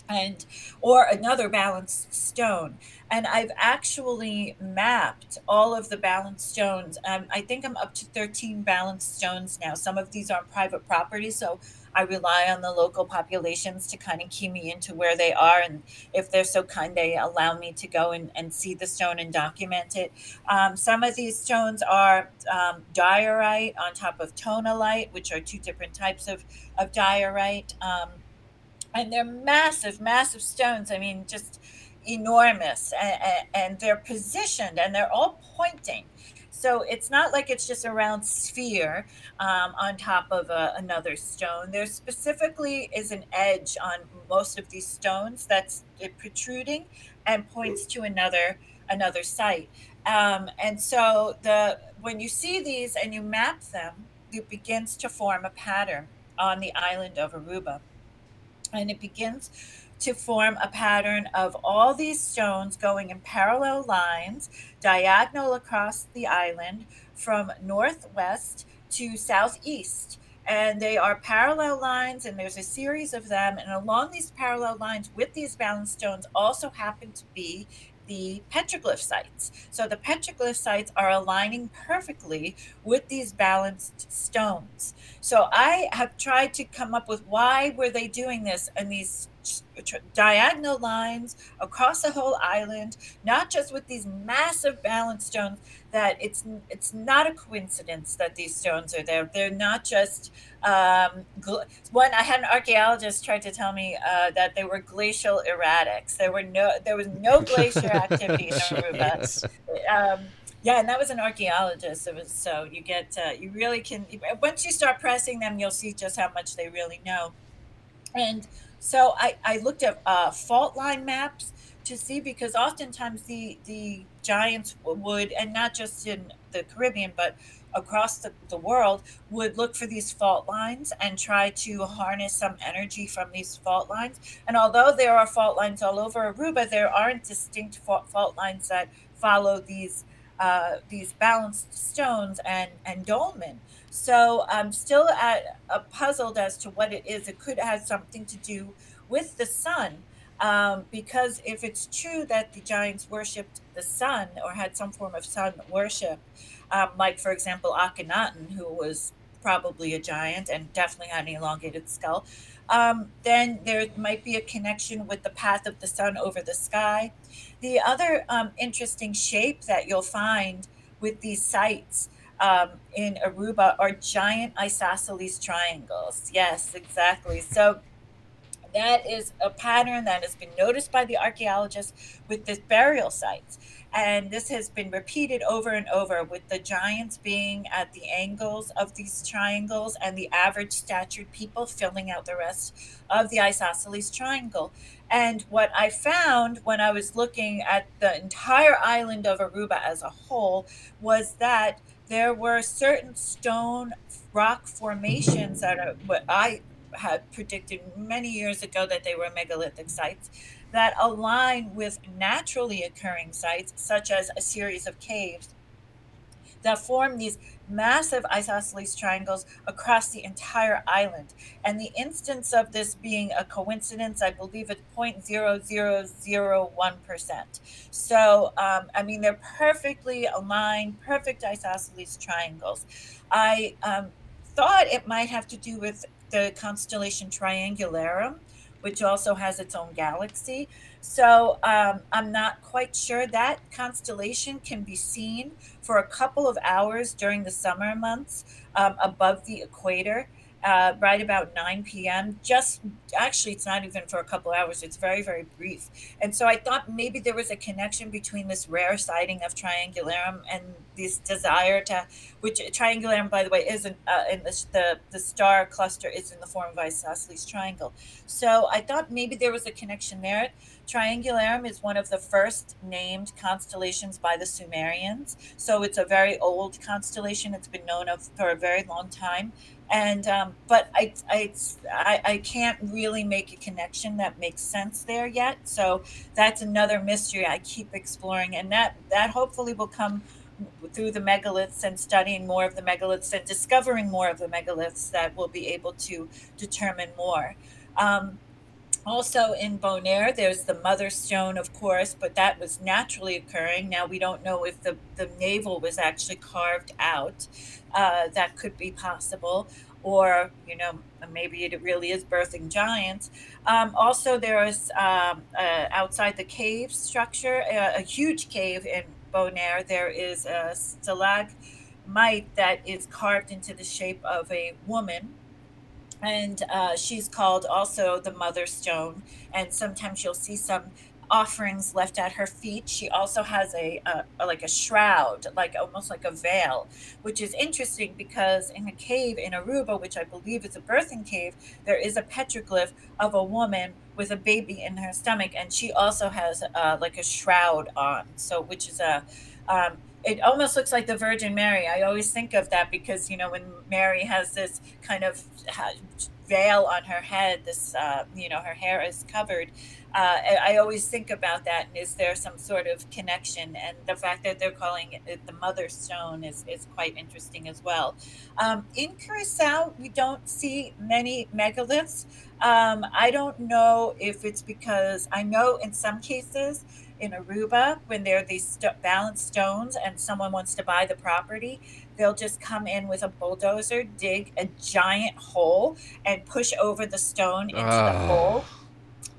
and or another balanced stone. And i've actually mapped all of the balanced stones. Um, i think i'm up to 13 balanced stones now. Some of these are private property so i rely on the local populations to kind of key me into where they are. And if they're so kind they allow me to go and, and see the stone and document it. Um, some of these stones are um, diorite on top of tonalite which are two different types of, of diorite. Um, and they're massive, massive stones. I mean, just enormous, and, and, they're positioned and they're all pointing. So it's not like it's just a round sphere um, on top of a, another stone. There specifically is an edge on most of these stones that's protruding and points to another another site. Um, and so the when you see these and you map them, it begins to form a pattern on the island of Aruba and it begins to form a pattern of all these stones going in parallel lines diagonal across the island from northwest to southeast. And they are parallel lines and there's a series of them. And along these parallel lines with these balanced stones also happen to be the petroglyph sites. So the petroglyph sites are aligning perfectly with these balanced stones. So I have tried to come up with why were they doing this and these diagonal lines across the whole island, not just with these massive balance stones. That it's it's not a coincidence that these stones are there. They're not just um, gl- one. I had an archaeologist try to tell me uh, that they were glacial erratics. There were no there was no glacier activity in Aruba. Um, yeah, and that was an archaeologist. It was so you get uh, you really can once you start pressing them, you'll see just how much they really know. And so I, I looked at uh, fault line maps to see because oftentimes the the giants would and not just in the Caribbean but across the, the world would look for these fault lines and try to harness some energy from these fault lines. And although there are fault lines all over Aruba, there aren't distinct fault, fault lines that follow these uh, these balanced stones and and dolmen. So I'm still at, uh, puzzled as to what it is. It could have something to do with the sun, um, because if it's true that the giants worshipped the sun or had some form of sun worship, um, like for example Akhenaten, who was probably a giant and definitely had an elongated skull, um, then there might be a connection with the path of the sun over the sky. The other um, interesting shape that you'll find with these sites um, in Aruba are giant isosceles triangles. Yes, exactly. So that is a pattern that has been noticed by the archaeologists with the burial sites. And this has been repeated over and over with the giants being at the angles of these triangles and the average statured people filling out the rest of the isosceles triangle. And what I found when I was looking at the entire island of Aruba as a whole was that there were certain stone rock formations that are what I had predicted many years ago that they were megalithic sites that align with naturally occurring sites, such as a series of caves that form these massive isosceles triangles across the entire island. And the instance of this being a coincidence, I believe it's 0.0001%. So, um, I mean, they're perfectly aligned, perfect isosceles triangles. I um, thought it might have to do with the constellation Triangularum, which also has its own galaxy. So um, I'm not quite sure that constellation can be seen for a couple of hours during the summer months um, above the equator uh, right about 9 p.m. Just actually, it's not even for a couple hours. It's very, very brief. And so I thought maybe there was a connection between this rare sighting of Triangularum and this desire to, which Triangularum, by the way, isn't uh, in the, the the star cluster is in the form of isosceles triangle. So I thought maybe there was a connection there. Triangularum is one of the first named constellations by the Sumerians. So it's a very old constellation. It's been known of for a very long time and um, but I, I I I can't really make a connection that makes sense there yet. So that's another mystery I keep exploring, and that that hopefully will come through the megaliths and studying more of the megaliths and discovering more of the megaliths that will be able to determine more. Um, also in Bonaire, there's the Mother Stone, of course, but that was naturally occurring. Now we don't know if the, the navel was actually carved out. Uh, that could be possible. Or, you know, maybe it really is birthing giants. Um, also, there is um, uh, outside the cave structure, uh, a huge cave in Bonaire, there is a stalagmite that is carved into the shape of a woman and uh, she's called also the mother stone. And sometimes you'll see some offerings left at her feet. She also has a, a, a, like a shroud like almost like a veil which is interesting because in a cave in aruba which i believe is a birthing cave there is a petroglyph of a woman with a baby in her stomach. And she also has uh, like a shroud on. So which is a um, it almost looks like the Virgin Mary. I always think of that because you know when Mary has this kind of veil on her head, this uh, you know her hair is covered. Uh, I always think about that. And is there some sort of connection? And the fact that they're calling it the Mother Stone is, is quite interesting as well. Um, in Curacao, we don't see many megaliths. Um, I don't know if it's because I know in some cases in Aruba, when there are these st- balanced stones and someone wants to buy the property, they'll just come in with a bulldozer, dig a giant hole, and push over the stone into uh. the hole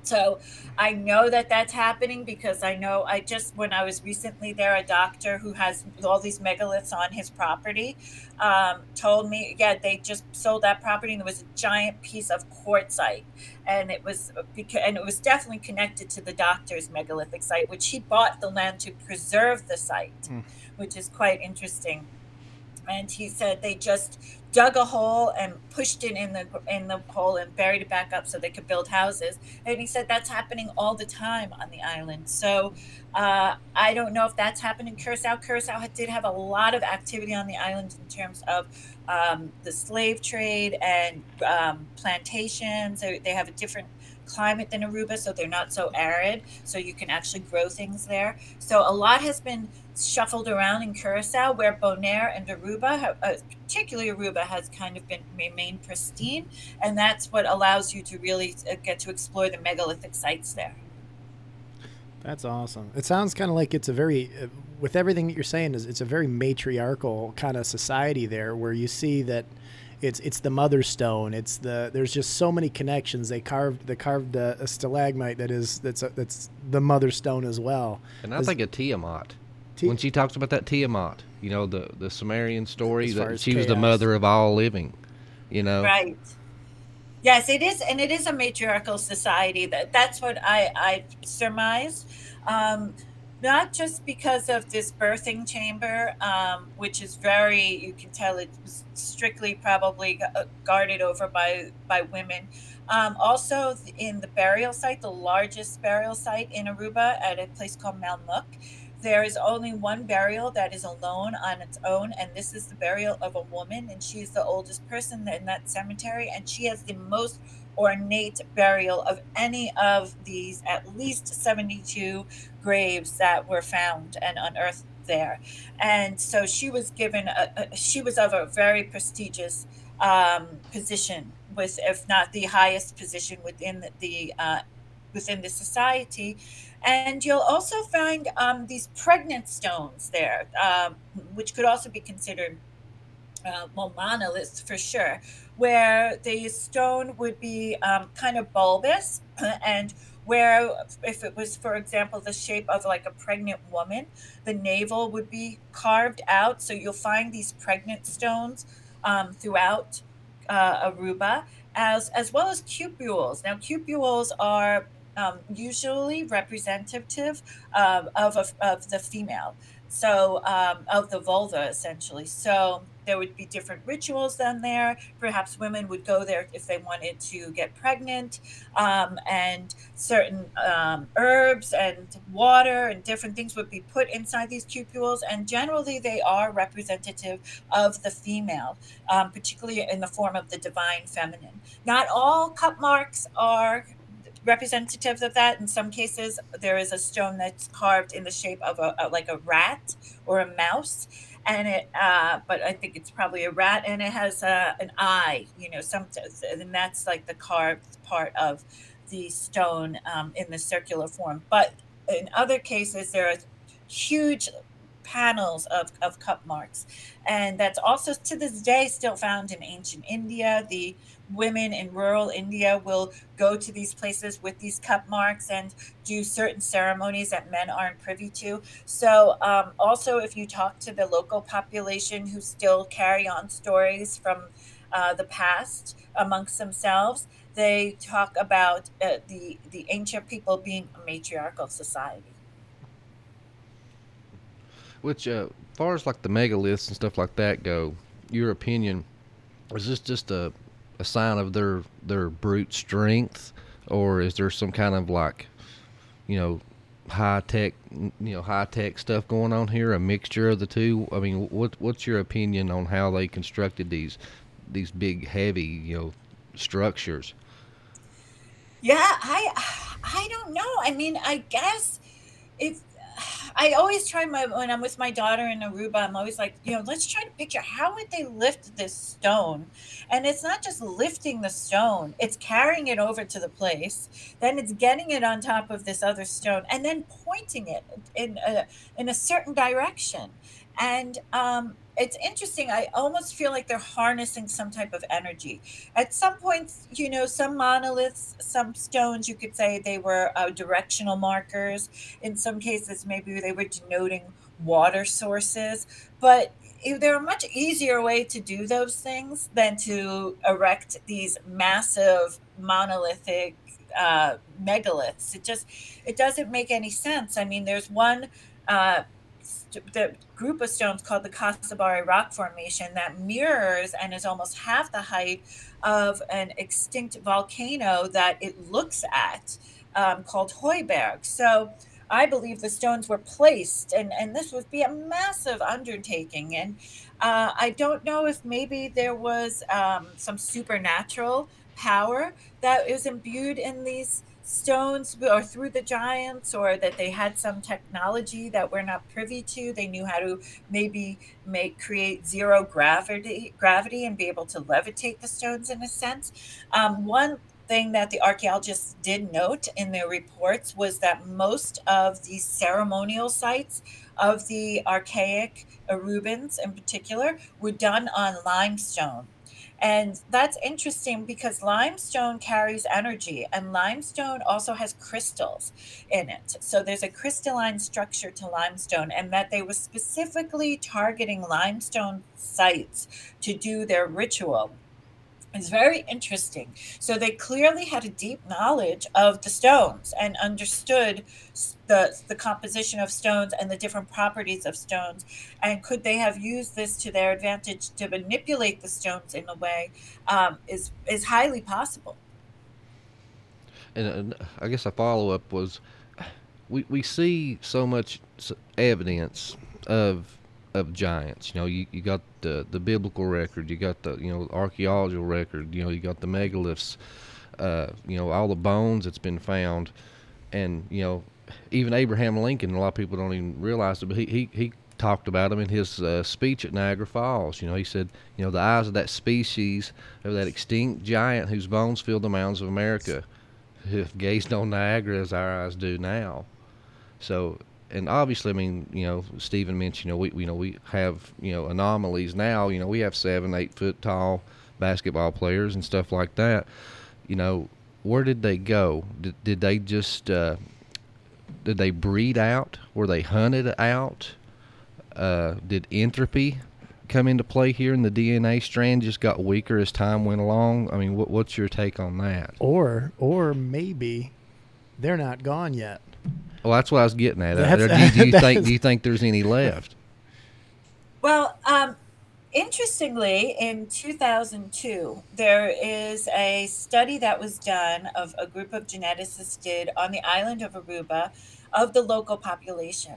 so I know that that's happening because I know I just, when I was recently there, a doctor who has all these megaliths on his property um, told me, yeah, they just sold that property and there was a giant piece of quartzite. And it was because, and it was definitely connected to the doctor's megalithic site, which he bought the land to preserve the site, mm. which is quite interesting and he said they just dug a hole and pushed it in the in the hole and buried it back up so they could build houses. And he said that's happening all the time on the island. So uh, I don't know if that's happened in Curacao. Curacao did have a lot of activity on the island in terms of um, the slave trade and um, plantations. They have a different climate than Aruba, so they're not so arid. So you can actually grow things there. So a lot has been shuffled around in Curacao, where Bonaire and Aruba, have, uh, particularly Aruba, has kind of been remained pristine, and that's what allows you to really uh, get to explore the megalithic sites there. That's awesome. It sounds kind of like it's a very, uh, with everything that you're saying, is it's a very matriarchal kind of society there, where you see that it's it's the mother stone. It's the there's just so many connections. They carved they carved a, a stalagmite that is that's a, that's the mother stone as well. And I think a Tiamat when she talks about that Tiamat, you know, the the Sumerian story that she chaos. was the mother of all living, you know. Right. Yes, it is, and it is a matriarchal society. That that's what I I surmise. Um, not just because of this birthing chamber, um, which is very you can tell it was strictly probably uh, guarded over by by women. Um, also, in the burial site, the largest burial site in Aruba, at a place called Malmok, there is only one burial that is alone on its own, and this is the burial of a woman, and she is the oldest person in that cemetery, and she has the most ornate burial of any of these at least 72 graves that were found and unearthed there, and so she was given a, a she was of a very prestigious um, position with, if not the highest position within the, the uh, within the society. And you'll also find um, these pregnant stones there, um, which could also be considered uh, well, monoliths for sure, where the stone would be um, kind of bulbous and where if it was for example the shape of like a pregnant woman the navel would be carved out. So you'll find these pregnant stones um, throughout uh, aruba as as well as cupules. Now cupules are um, usually representative of, of, of the female so um, of the vulva essentially. So there would be different rituals done there perhaps women would go there if they wanted to get pregnant um, and certain um, herbs and water and different things would be put inside these cupules and generally they are representative of the female um, particularly in the form of the divine feminine not all cup marks are representative of that. In some cases, there is a stone that's carved in the shape of a, a like a rat or a mouse, and it. Uh, but I think it's probably a rat, and it has uh, an eye. You know, some, and that's like the carved part of the stone um, in the circular form. But in other cases, there are huge panels of, of cup marks. And that's also to this day still found in ancient India. The women in rural India will go to these places with these cup marks and do certain ceremonies that men aren't privy to. So, um, also, if you talk to the local population who still carry on stories from uh, the past amongst themselves, they talk about uh, the the ancient people being a matriarchal society. Which, uh, far as like the megaliths and stuff like that go, your opinion is this just a a sign of their their brute strength, or is there some kind of like, you know, high tech, you know, high tech stuff going on here? A mixture of the two. I mean, what what's your opinion on how they constructed these these big, heavy, you know, structures? Yeah, I I don't know. I mean, I guess if I always try my when I'm with my daughter in Aruba, I'm always like, you know, let's try to picture how would they lift this stone, and it's not just lifting the stone; it's carrying it over to the place, then it's getting it on top of this other stone, and then pointing it in a in a certain direction, and um, it's interesting. I almost feel like they're harnessing some type of energy. At some points, you know, some monoliths, some stones, you could say they were uh, directional markers. In some cases, maybe they were denoting water sources. But there are much easier way to do those things than to erect these massive monolithic uh, megaliths. It just it doesn't make any sense. I mean, there's one. Uh, the group of stones called the Casibari Rock Formation that mirrors and is almost half the height of an extinct volcano that it looks at um, called Hooiberg. So I believe the stones were placed, and, and this would be a massive undertaking. And uh, I don't know if maybe there was um, some supernatural power that is imbued in these stones or through the giants or that they had some technology that we're not privy to. They knew how to maybe make create zero gravity gravity and be able to levitate the stones in a sense. Um, one thing that the archaeologists did note in their reports was that most of the ceremonial sites of the archaic Arubans in particular were done on limestone and that's interesting because limestone carries energy, and limestone also has crystals in it. So there's a crystalline structure to limestone, and that they were specifically targeting limestone sites to do their ritual it's very interesting. So they clearly had a deep knowledge of the stones and understood the the composition of stones and the different properties of stones. And could they have used this to their advantage to manipulate the stones in a way um, is is highly possible. And, and I guess a follow up was, we we see so much evidence of of giants. You know, you, you got the the biblical record, you got the you know archaeological record, you know, you got the megaliths, uh, you know, all the bones that's been found, and you know, even Abraham Lincoln. A lot of people don't even realize it, but he he he talked about him in his uh, speech at Niagara Falls. You know, he said, you know, the eyes of that species of that extinct giant whose bones fill the mounds of America have gazed on Niagara as our eyes do now. So, and obviously, I mean, you know, Stephen mentioned, you know, we, you know, we have, you know, anomalies now. You know, we have seven, eight foot tall basketball players and stuff like that. You know, where did they go? Did, did they just, uh, did they breed out? Were they hunted out? Uh, did entropy come into play here and the DNA strand just got weaker as time went along? I mean, what, what's your take on that? Or or maybe they're not gone yet. Well, that's what I was getting at. That's- Uh, do, you- do you think do you think there's any left? Well, um, interestingly, in 2002, there is a study that was done of a group of geneticists did on the island of Aruba of the local population.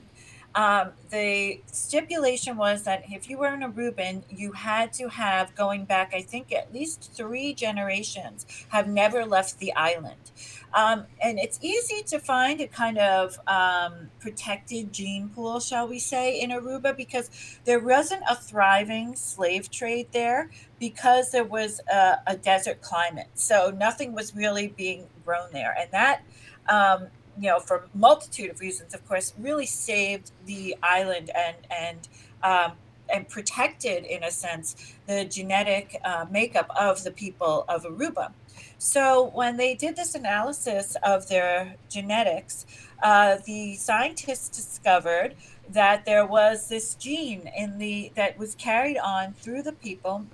Um, the stipulation was that if you were an Aruban, you had to have, going back, I think, at least three generations, have never left the island. Um, and it's easy to find a kind of um, protected gene pool, shall we say, in Aruba because there wasn't a thriving slave trade there because there was a, a desert climate. So nothing was really being grown there. And that, um, you know, for multitude of reasons, of course, really saved the island and, and, um, and protected, in a sense, the genetic uh, makeup of the people of Aruba. So when they did this analysis of their genetics, uh, the scientists discovered that there was this gene in the that was carried on through the people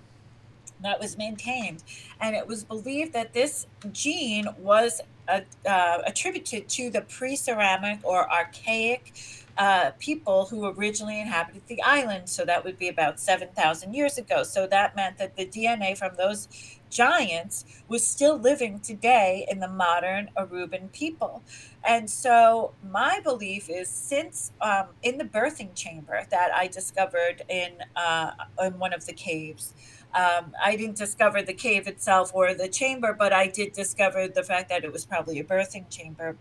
that was maintained, and it was believed that this gene was uh, attributed to the pre-ceramic or archaic uh, people who originally inhabited the island. So that would be about 7,000 years ago. So that meant that the DNA from those giants was still living today in the modern Aruban people. And so my belief is since um, in the birthing chamber that I discovered in, uh, in one of the caves, um, I didn't discover the cave itself or the chamber, but I did discover the fact that it was probably a birthing chamber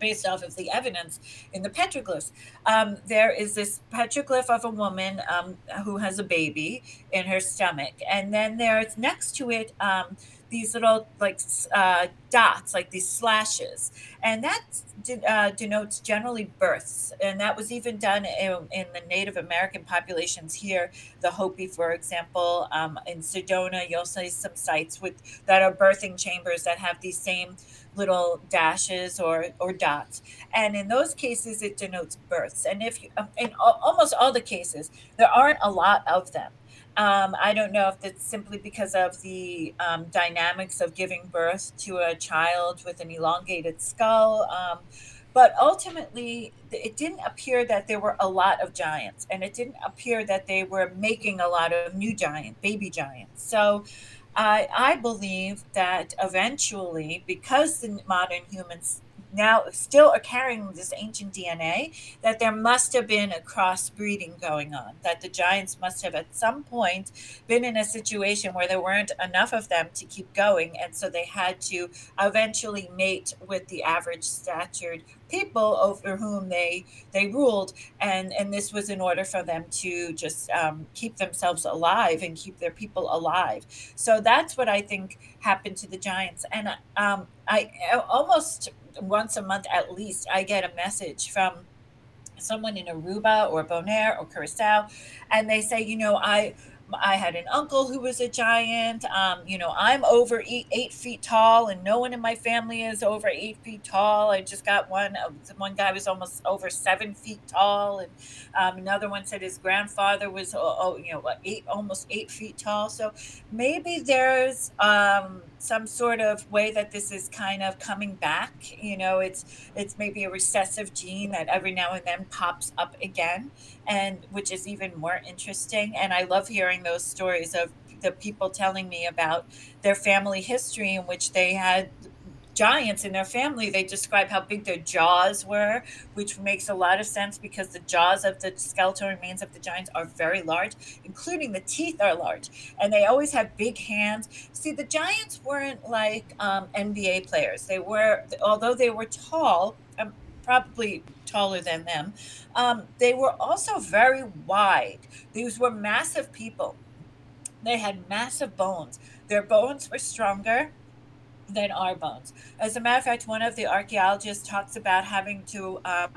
based off of the evidence in the petroglyphs. Um, there is this petroglyph of a woman um, who has a baby in her stomach, and then there's next to it um, these little like uh, dots, like these slashes, and that de- uh, denotes generally births, and that was even done in, in, the Native American populations here, the Hopi, for example, um, in Sedona. You'll see some sites with that are birthing chambers that have these same little dashes or or dots. And in those cases it denotes births. And if you in almost all the cases there aren't a lot of them um, I don't know if it's simply because of the um, dynamics of giving birth to a child with an elongated skull. Um, but ultimately, it didn't appear that there were a lot of giants, and it didn't appear that they were making a lot of new giant, baby giants. So I, I believe that eventually, because the modern humans now still are carrying this ancient DNA, that there must have been a crossbreeding going on, that the giants must have at some point been in a situation where there weren't enough of them to keep going. And so they had to eventually mate with the average statured people over whom they they ruled and and this was in order for them to just um, keep themselves alive and keep their people alive. So that's what i think happened to the giants. And um, i almost once a month at least i get a message from someone in aruba or bonaire or curacao and they say you know i I had an uncle who was a giant. Um, you know, I'm over eight, eight, feet tall, and no one in my family is over eight feet tall. I just got one. One guy was almost over seven feet tall, and um, another one said his grandfather was, oh, oh, you know, eight, almost eight feet tall. So maybe there's um, some sort of way that this is kind of coming back. You know, it's it's maybe a recessive gene that every now and then pops up again, and which is even more interesting. And I love hearing those stories of the people telling me about their family history in which they had giants in their family they describe how big their jaws were which makes a lot of sense because the jaws of the skeletal remains of the giants are very large including the teeth are large and they always have big hands see the giants weren't like um, nba players they were although they were tall um, probably taller than them. Um, they were also very wide. These were massive people. They had massive bones. Their bones were stronger than our bones. As a matter of fact, one of the archaeologists talks about having to um,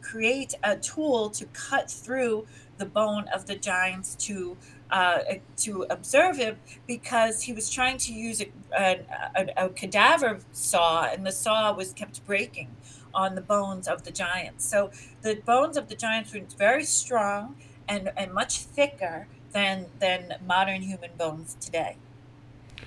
create a tool to cut through the bone of the giants to uh, to observe it because he was trying to use a, a, a, cadaver saw and the saw was kept breaking on the bones of the giants. So the bones of the giants were very strong and, and much thicker than than modern human bones today.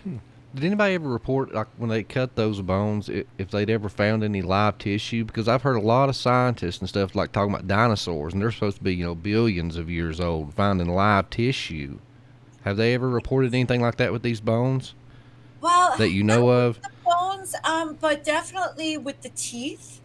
Hmm. Did anybody ever report like when they cut those bones if they'd ever found any live tissue? Because I've heard a lot of scientists and stuff like talking about dinosaurs, and they're supposed to be you know billions of years old, finding live tissue. Have they ever reported anything like that with these bones? Well, that you know of the bones, um, but definitely with the teeth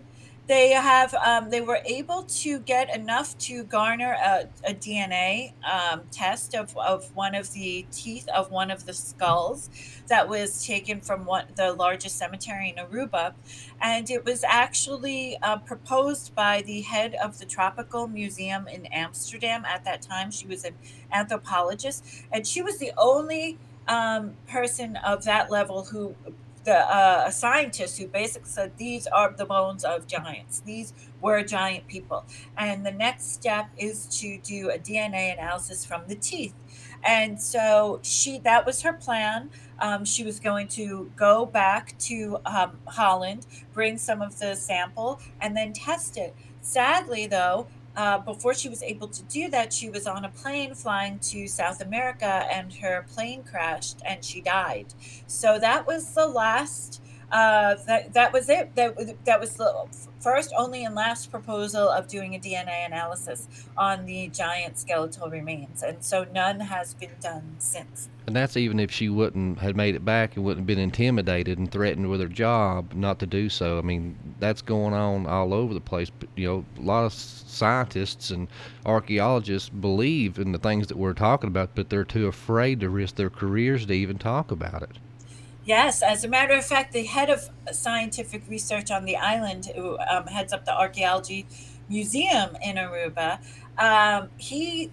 they have um, they were able to get enough to garner a, a DNA um, test of, of one of the teeth of one of the skulls that was taken from one the largest cemetery in Aruba, and it was actually uh, proposed by the head of the Tropical Museum in Amsterdam at that time. She was an anthropologist, and she was the only um, person of that level who the uh, a scientist who basically said these are the bones of giants. These were giant people, and the next step is to do a DNA analysis from the teeth. And so she that was her plan. Um, she was going to go back to um, Holland, bring some of the sample, and then test it. Sadly, though, uh, before she was able to do that, she was on a plane flying to South America and her plane crashed and she died. So that was the last. Uh, that that was it. That that was the first, only, and last proposal of doing a DNA analysis on the giant skeletal remains, and so none has been done since. And that's even if she wouldn't had made it back and wouldn't have been intimidated and threatened with her job not to do so. I mean, that's going on all over the place. But, you know, a lot of scientists and archaeologists believe in the things that we're talking about, but they're too afraid to risk their careers to even talk about it. Yes, as a matter of fact, the head of scientific research on the island, who um, heads up the archaeology museum in Aruba, um, he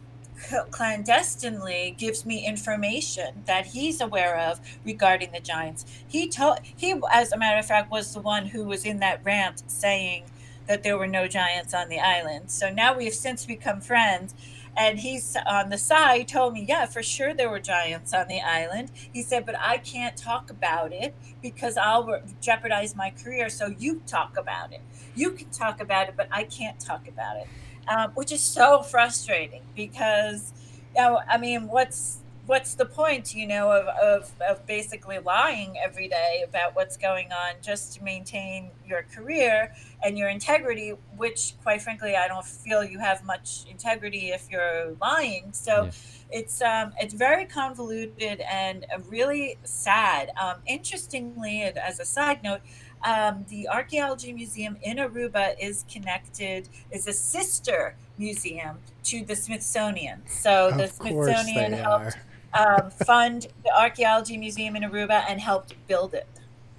clandestinely gives me information that he's aware of regarding the giants. He told he, as a matter of fact, was the one who was in that rant saying that there were no giants on the island. So now we have since become friends. And he's on the side told me, yeah, for sure there were giants on the island. He said, but I can't talk about it because I'll jeopardize my career. So you talk about it. You can talk about it, but I can't talk about it um, which is so frustrating because, you know, I mean, what's what's the point, you know, of, of, of basically lying every day about what's going on just to maintain your career and your integrity, which, quite frankly, I don't feel you have much integrity if you're lying. So. Yeah it's um, it's very convoluted and really sad. Um, interestingly, as a side note, um, the Archaeology Museum in Aruba is connected, is a sister museum to the Smithsonian. So the of Smithsonian helped um, fund the Archaeology Museum in Aruba and helped build it.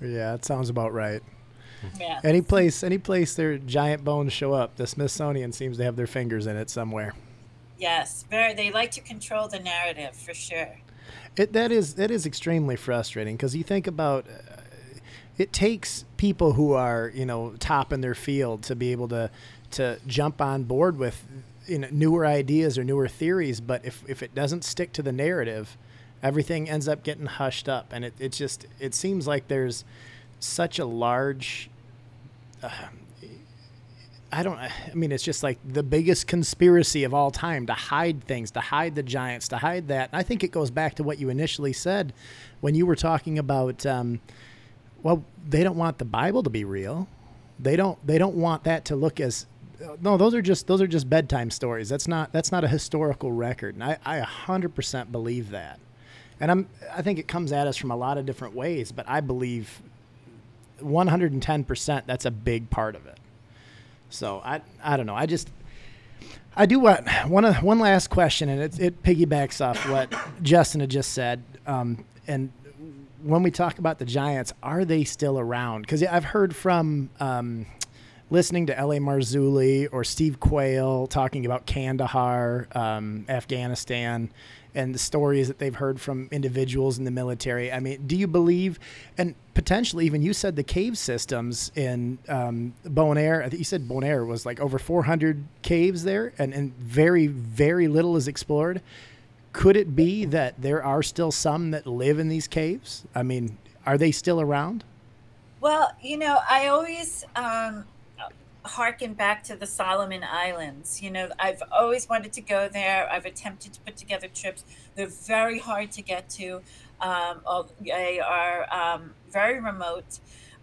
Yeah, that sounds about right. Yeah. Any place, any place their giant bones show up, the Smithsonian seems to have their fingers in it somewhere. Yes, very. They like to control the narrative for sure. It that is that is extremely frustrating because you think about it takes people who are you know top in their field to be able to to jump on board with you know, newer ideas or newer theories. But if if it doesn't stick to the narrative, everything ends up getting hushed up, and it it just it seems like there's such a large. Uh, I don't. I mean, it's just like the biggest conspiracy of all time to hide things, to hide the giants, to hide that. And I think it goes back to what you initially said when you were talking about. Um, well, they don't want the Bible to be real. They don't. They don't want that to look as. No, those are just those are just bedtime stories. That's not that's not a historical record, and I I 100% believe that. And I'm I think it comes at us from a lot of different ways, but I believe 110% that's a big part of it. So I I don't know. I just I do what one one last question, and it it piggybacks off what Justin had just said. Um, and when we talk about the Giants, are they still around? Because I've heard from um, listening to L.A. Marzulli or Steve Quayle talking about Kandahar, um, Afghanistan, and the stories that they've heard from individuals in the military. I mean, do you believe, and potentially even you said the cave systems in um, Bonaire, I think you said Bonaire was like over 400 caves there, and, and very, very little is explored. Could it be that there are still some that live in these caves? I mean, are they still around? Well, you know, I always um, harken back to the Solomon Islands. You know, I've always wanted to go there. I've attempted to put together trips. They're very hard to get to. Um, they are um, very remote.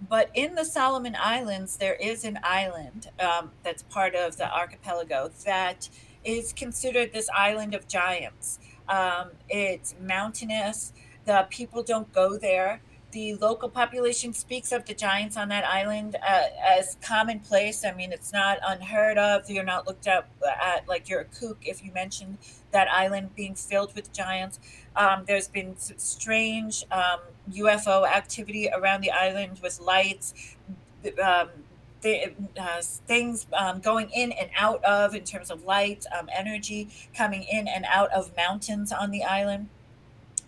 But in the Solomon Islands, there is an island um, that's part of the archipelago that is considered this island of giants. Um, it's mountainous. The people don't go there the local population speaks of the giants on that island uh, as commonplace. I mean, it's not unheard of. You're not looked at, at like you're a kook if you mention that island being filled with giants. Um, there's been strange um, UFO activity around the island with lights. Um, the, uh, things um, going in and out of in terms of light, um, energy coming in and out of mountains on the island.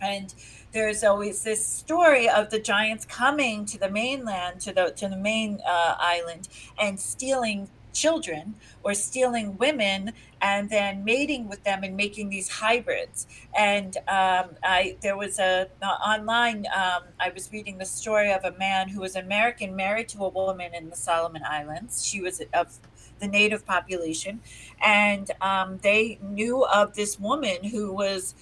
And there's always this story of the giants coming to the mainland, to the to the main uh, island, and stealing children or stealing women and then mating with them and making these hybrids. And um, I there was a uh, online. Um, I was reading the story of a man who was American, married to a woman in the Solomon Islands. She was of the native population, and um, they knew of this woman who was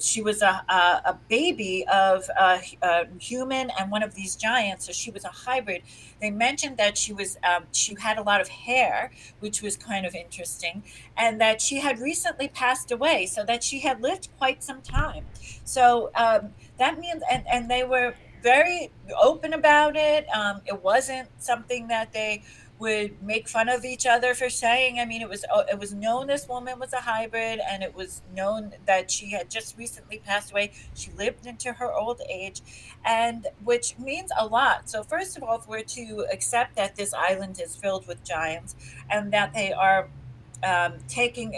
she was a, a, a baby of a, a, human and one of these giants so she was a hybrid. They mentioned that she was um, she had a lot of hair which was kind of interesting and that she had recently passed away so that she had lived quite some time. So um, that means and, and they were very open about it. Um, it wasn't something that they would make fun of each other for saying. I mean, it was uh, it was known this woman was a hybrid, and it was known that she had just recently passed away. She lived into her old age, and which means a lot. So first of all, if we're to accept that this island is filled with giants, and that they are um, taking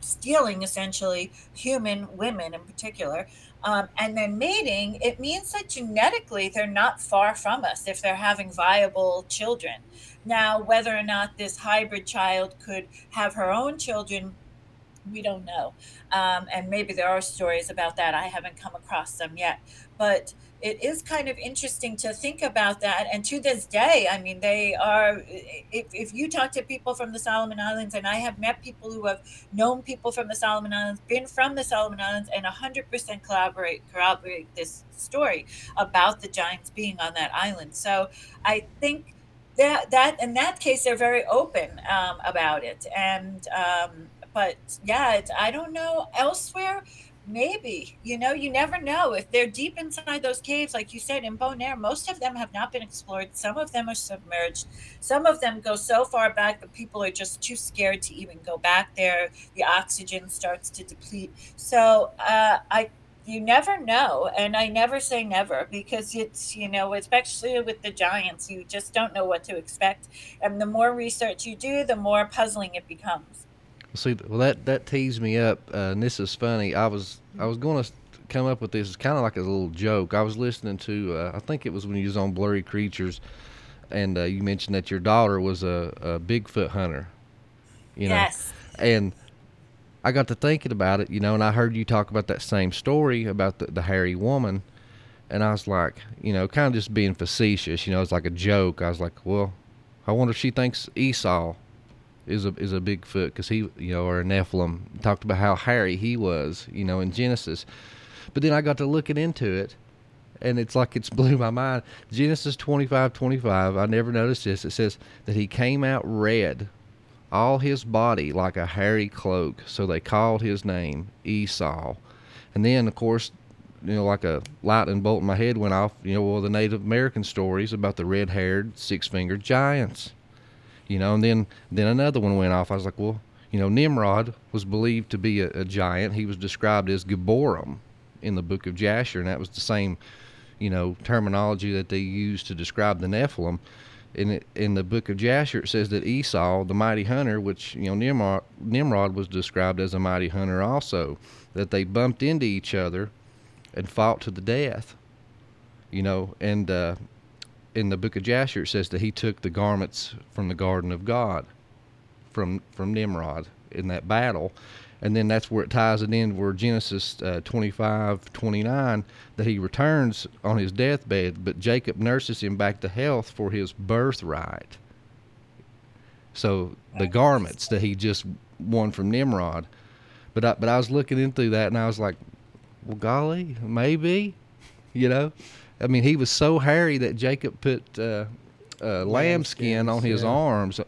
stealing essentially human women in particular um, and then mating, it means that genetically they're not far from us if they're having viable children. Now, whether or not this hybrid child could have her own children, we don't know. Um, and maybe there are stories about that. I haven't come across them yet. But it is kind of interesting to think about that. And to this day, I mean, they are, if, if you talk to people from the Solomon Islands, and I have met people who have known people from the Solomon Islands, been from the Solomon Islands, and 100% corroborate, corroborate this story about the giants being on that island. So I think that, that in that case, they're very open um, about it. And, um, but yeah, I don't know elsewhere Maybe. You know, you never know. If they're deep inside those caves, like you said, in Bonaire, most of them have not been explored. Some of them are submerged. Some of them go so far back that people are just too scared to even go back there. The oxygen starts to deplete. So uh, I you never know and i never say never because it's you know especially with the giants you just don't know what to expect and the more research you do the more puzzling it becomes See, well, that that teased me up, uh, and this is funny. I was I was going to come up with this. It's kind of like a little joke. I was listening to, uh, I think it was when you was on Blurry Creatures, and uh, you mentioned that your daughter was a, a Bigfoot hunter. You know? Yes. And I got to thinking about it, you know, and I heard you talk about that same story about the, the hairy woman, and I was like, you know, kind of just being facetious, you know, it's like a joke. I was like, well, I wonder if she thinks Esau is a is a Bigfoot because he you know or a Nephilim talked about how hairy he was you know in Genesis, but then I got to looking into it, and it's like it's blew my mind. Genesis twenty five twenty five. I never noticed this. It says that he came out red, all his body like a hairy cloak. So they called his name Esau, and then of course. You know, like a lightning bolt in my head went off. You know, well, the Native American stories about the red-haired, six-fingered giants you know, and then then another one went off. I was like, well, you know, Nimrod was believed to be a, a giant. He was described as Gibborim in the book of Jasher, and that was the same, you know, terminology that they used to describe the Nephilim. in in the book of Jasher, it says that Esau, the mighty hunter, which you know Nimrod, Nimrod was described as a mighty hunter also, that they bumped into each other and fought to the death. You know, and uh, in the book of Jasher, it says that he took the garments from the garden of God, from from Nimrod in that battle, and then that's where it ties it in where Genesis uh, 25, 29, that he returns on his deathbed, but Jacob nurses him back to health for his birthright. So the garments that he just won from Nimrod, but I, but I was looking into that and I was like, well, golly, maybe, you know, I mean, he was so hairy that Jacob put uh, uh, lambskin on his yeah. arms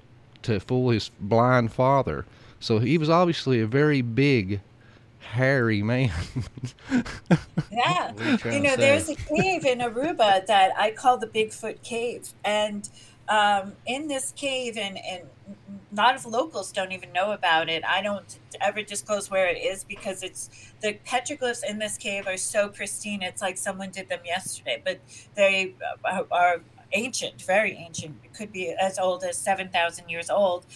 to fool his blind father. So he was obviously a very big, hairy man. Yeah. You You know, say? there's a cave in Aruba that I call the Bigfoot Cave. And um, in this cave, and, and a lot of locals don't even know about it. I don't ever disclose where it is because it's the petroglyphs in this cave are so pristine. It's like someone did them yesterday, but they uh, are ancient, very ancient. It could be as old as 7,000 years old.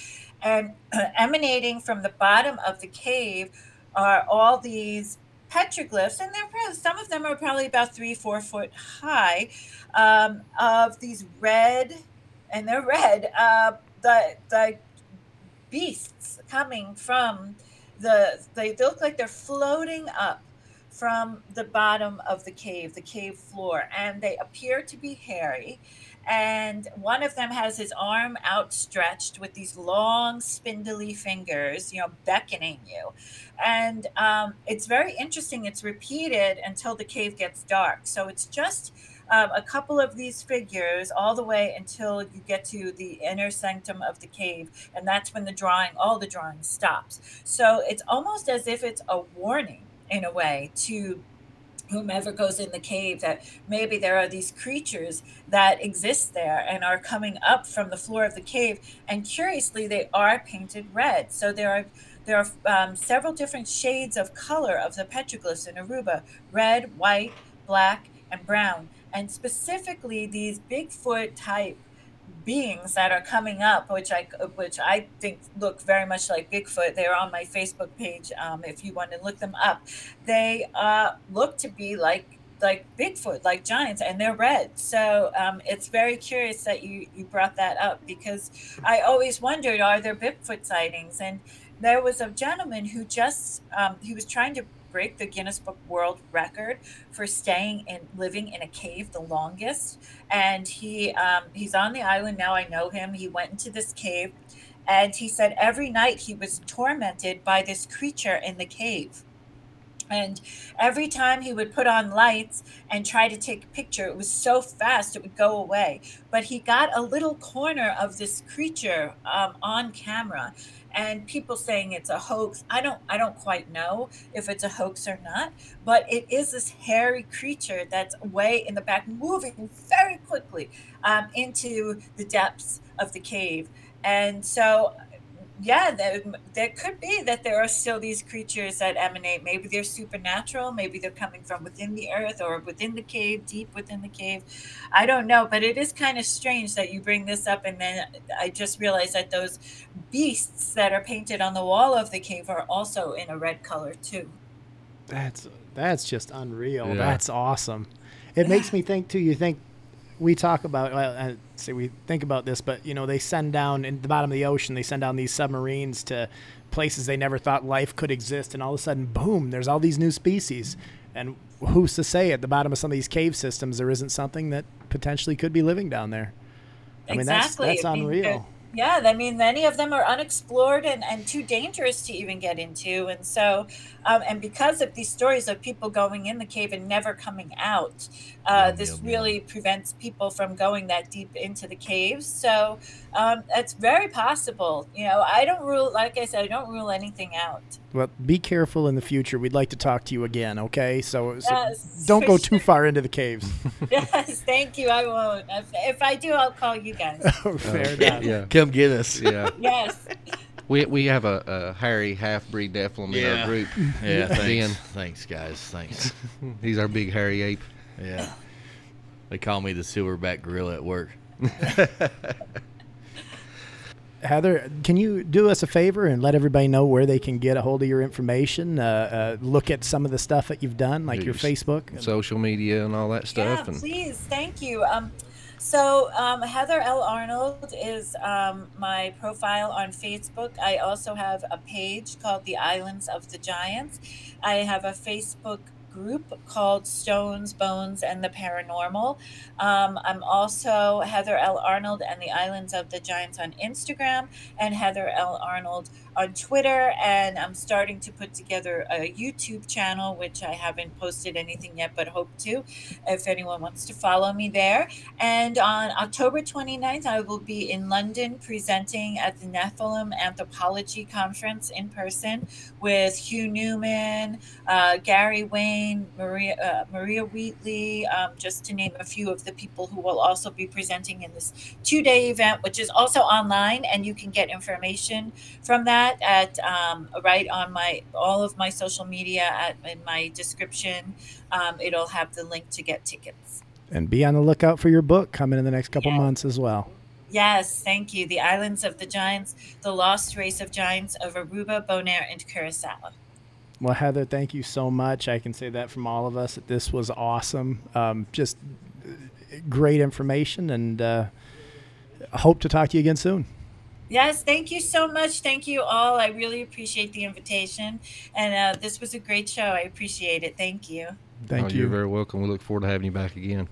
And emanating from the bottom of the cave are all these petroglyphs, and they're probably, some of them are probably about three, four foot high, um, of these red, and they're red, uh, the the beasts coming from the they, they look like they're floating up from the bottom of the cave, the cave floor, and they appear to be hairy. And one of them has his arm outstretched with these long, spindly fingers, you know, beckoning you. And um, it's very interesting. It's repeated until the cave gets dark. So it's just um, a couple of these figures all the way until you get to the inner sanctum of the cave. And that's when the drawing, all the drawing stops. So it's almost as if it's a warning in a way to whomever goes in the cave that maybe there are these creatures that exist there and are coming up from the floor of the cave and curiously they are painted red so there are there are um, several different shades of color of the petroglyphs in aruba red white black and brown and specifically these bigfoot type beings that are coming up, which I which I think look very much like Bigfoot. They're on my Facebook page. Um, if you want to look them up, they uh, look to be like like Bigfoot, like giants, and they're red. So um, it's very curious that you you brought that up because I always wondered, are there Bigfoot sightings? And there was a gentleman who just um, he was trying to break the Guinness Book World Record for staying and living in a cave the longest. And he um, he's on the island now. I know him. He went into this cave, and he said every night he was tormented by this creature in the cave. And every time he would put on lights and try to take a picture, it was so fast it would go away. But he got a little corner of this creature um, on camera, and people saying it's a hoax. I don't, I don't quite know if it's a hoax or not. But it is this hairy creature that's way in the back, moving very quickly um, into the depths of the cave. And so yeah, there, there could be that there are still these creatures that emanate. Maybe they're supernatural. Maybe they're coming from within the earth or within the cave, deep within the cave. I don't know, but it is kind of strange that you bring this up, and then I just realized that those beasts that are painted on the wall of the cave are also in a red color too. That's that's just unreal. Yeah. That's awesome. It makes me think too. You think we talk about well, uh, say we think about this, but you know they send down in the bottom of the ocean. They send down these submarines to places they never thought life could exist, and all of a sudden, boom! There's all these new species. And who's to say at the bottom of some of these cave systems there isn't something that potentially could be living down there? I mean, that's exactly. that's I unreal. They're- yeah, I mean, many of them are unexplored and, and too dangerous to even get into. And so, um, and because of these stories of people going in the cave and never coming out, uh, Yum, this yum, yum. really prevents people from going that deep into the caves. So, um, it's very possible. You know, I don't rule, like I said, I don't rule anything out. Well, be careful in the future. We'd like to talk to you again, okay? So, so Yes, don't go sure. too far into the caves. Yes, thank you. I won't. If, if I do, I'll call you guys. Fair enough. yeah, Come get us. yeah. Yes. We we have a, a hairy half breed Nephilim in Yeah. our group. Yeah, thanks. Ben. Thanks, guys. Thanks. He's our big hairy ape. Yeah. They call me the silverback gorilla at work. Heather, can you do us a favor and let everybody know where they can get a hold of your information? Uh, uh, look at some of the stuff that you've done, like your Yes. Facebook. Social media and all that stuff. Yeah, and please. Thank you. Um, so um, Heather L. Arnold is um, my profile on Facebook. I also have a page called The Islands of the Giants. I have a Facebook group called Stones, Bones, and the Paranormal. Um, I'm also Heather L. Arnold and the Islands of the Giants on Instagram, and Heather L. Arnold on Twitter. And I'm starting to put together a YouTube channel, which I haven't posted anything yet, but hope to if anyone wants to follow me there. And on October 29th, I will be in London presenting at the Nephilim Anthropology Conference in person with Hugh Newman, uh, Gary Wayne, Maria uh, Maria Wheatley, um, just to name a few of the people who will also be presenting in this two-day event, which is also online, and you can get information from that at um, right on my all of my social media at in my description. Um, it'll have the link to get tickets. And be on the lookout for your book coming in the next couple Yeah. months as well. Yes, thank you. The Islands of the Giants, the Lost Race of Giants of Aruba, Bonaire, and Curacao. Well, Heather, thank you so much. I can say that from all of us. that This was awesome. Um, just uh, great information, and uh, hope to talk to you again soon. Yes, thank you so much. Thank you all. I really appreciate the invitation. And uh, this was a great show. I appreciate it. Thank you. Thank oh, you. You're very welcome. We look forward to having you back again.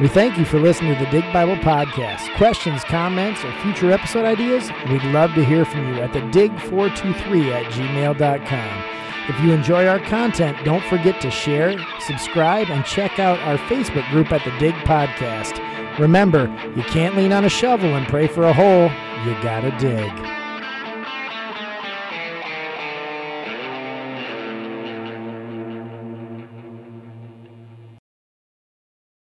We thank you for listening to the Dig Bible Podcast. Questions, comments, or future episode ideas? We'd love to hear from you at the dig423 at gmail.com. If you enjoy our content, don't forget to share, subscribe, and check out our Facebook group at the Dig Podcast. Remember, you can't lean on a shovel and pray for a hole, you gotta dig.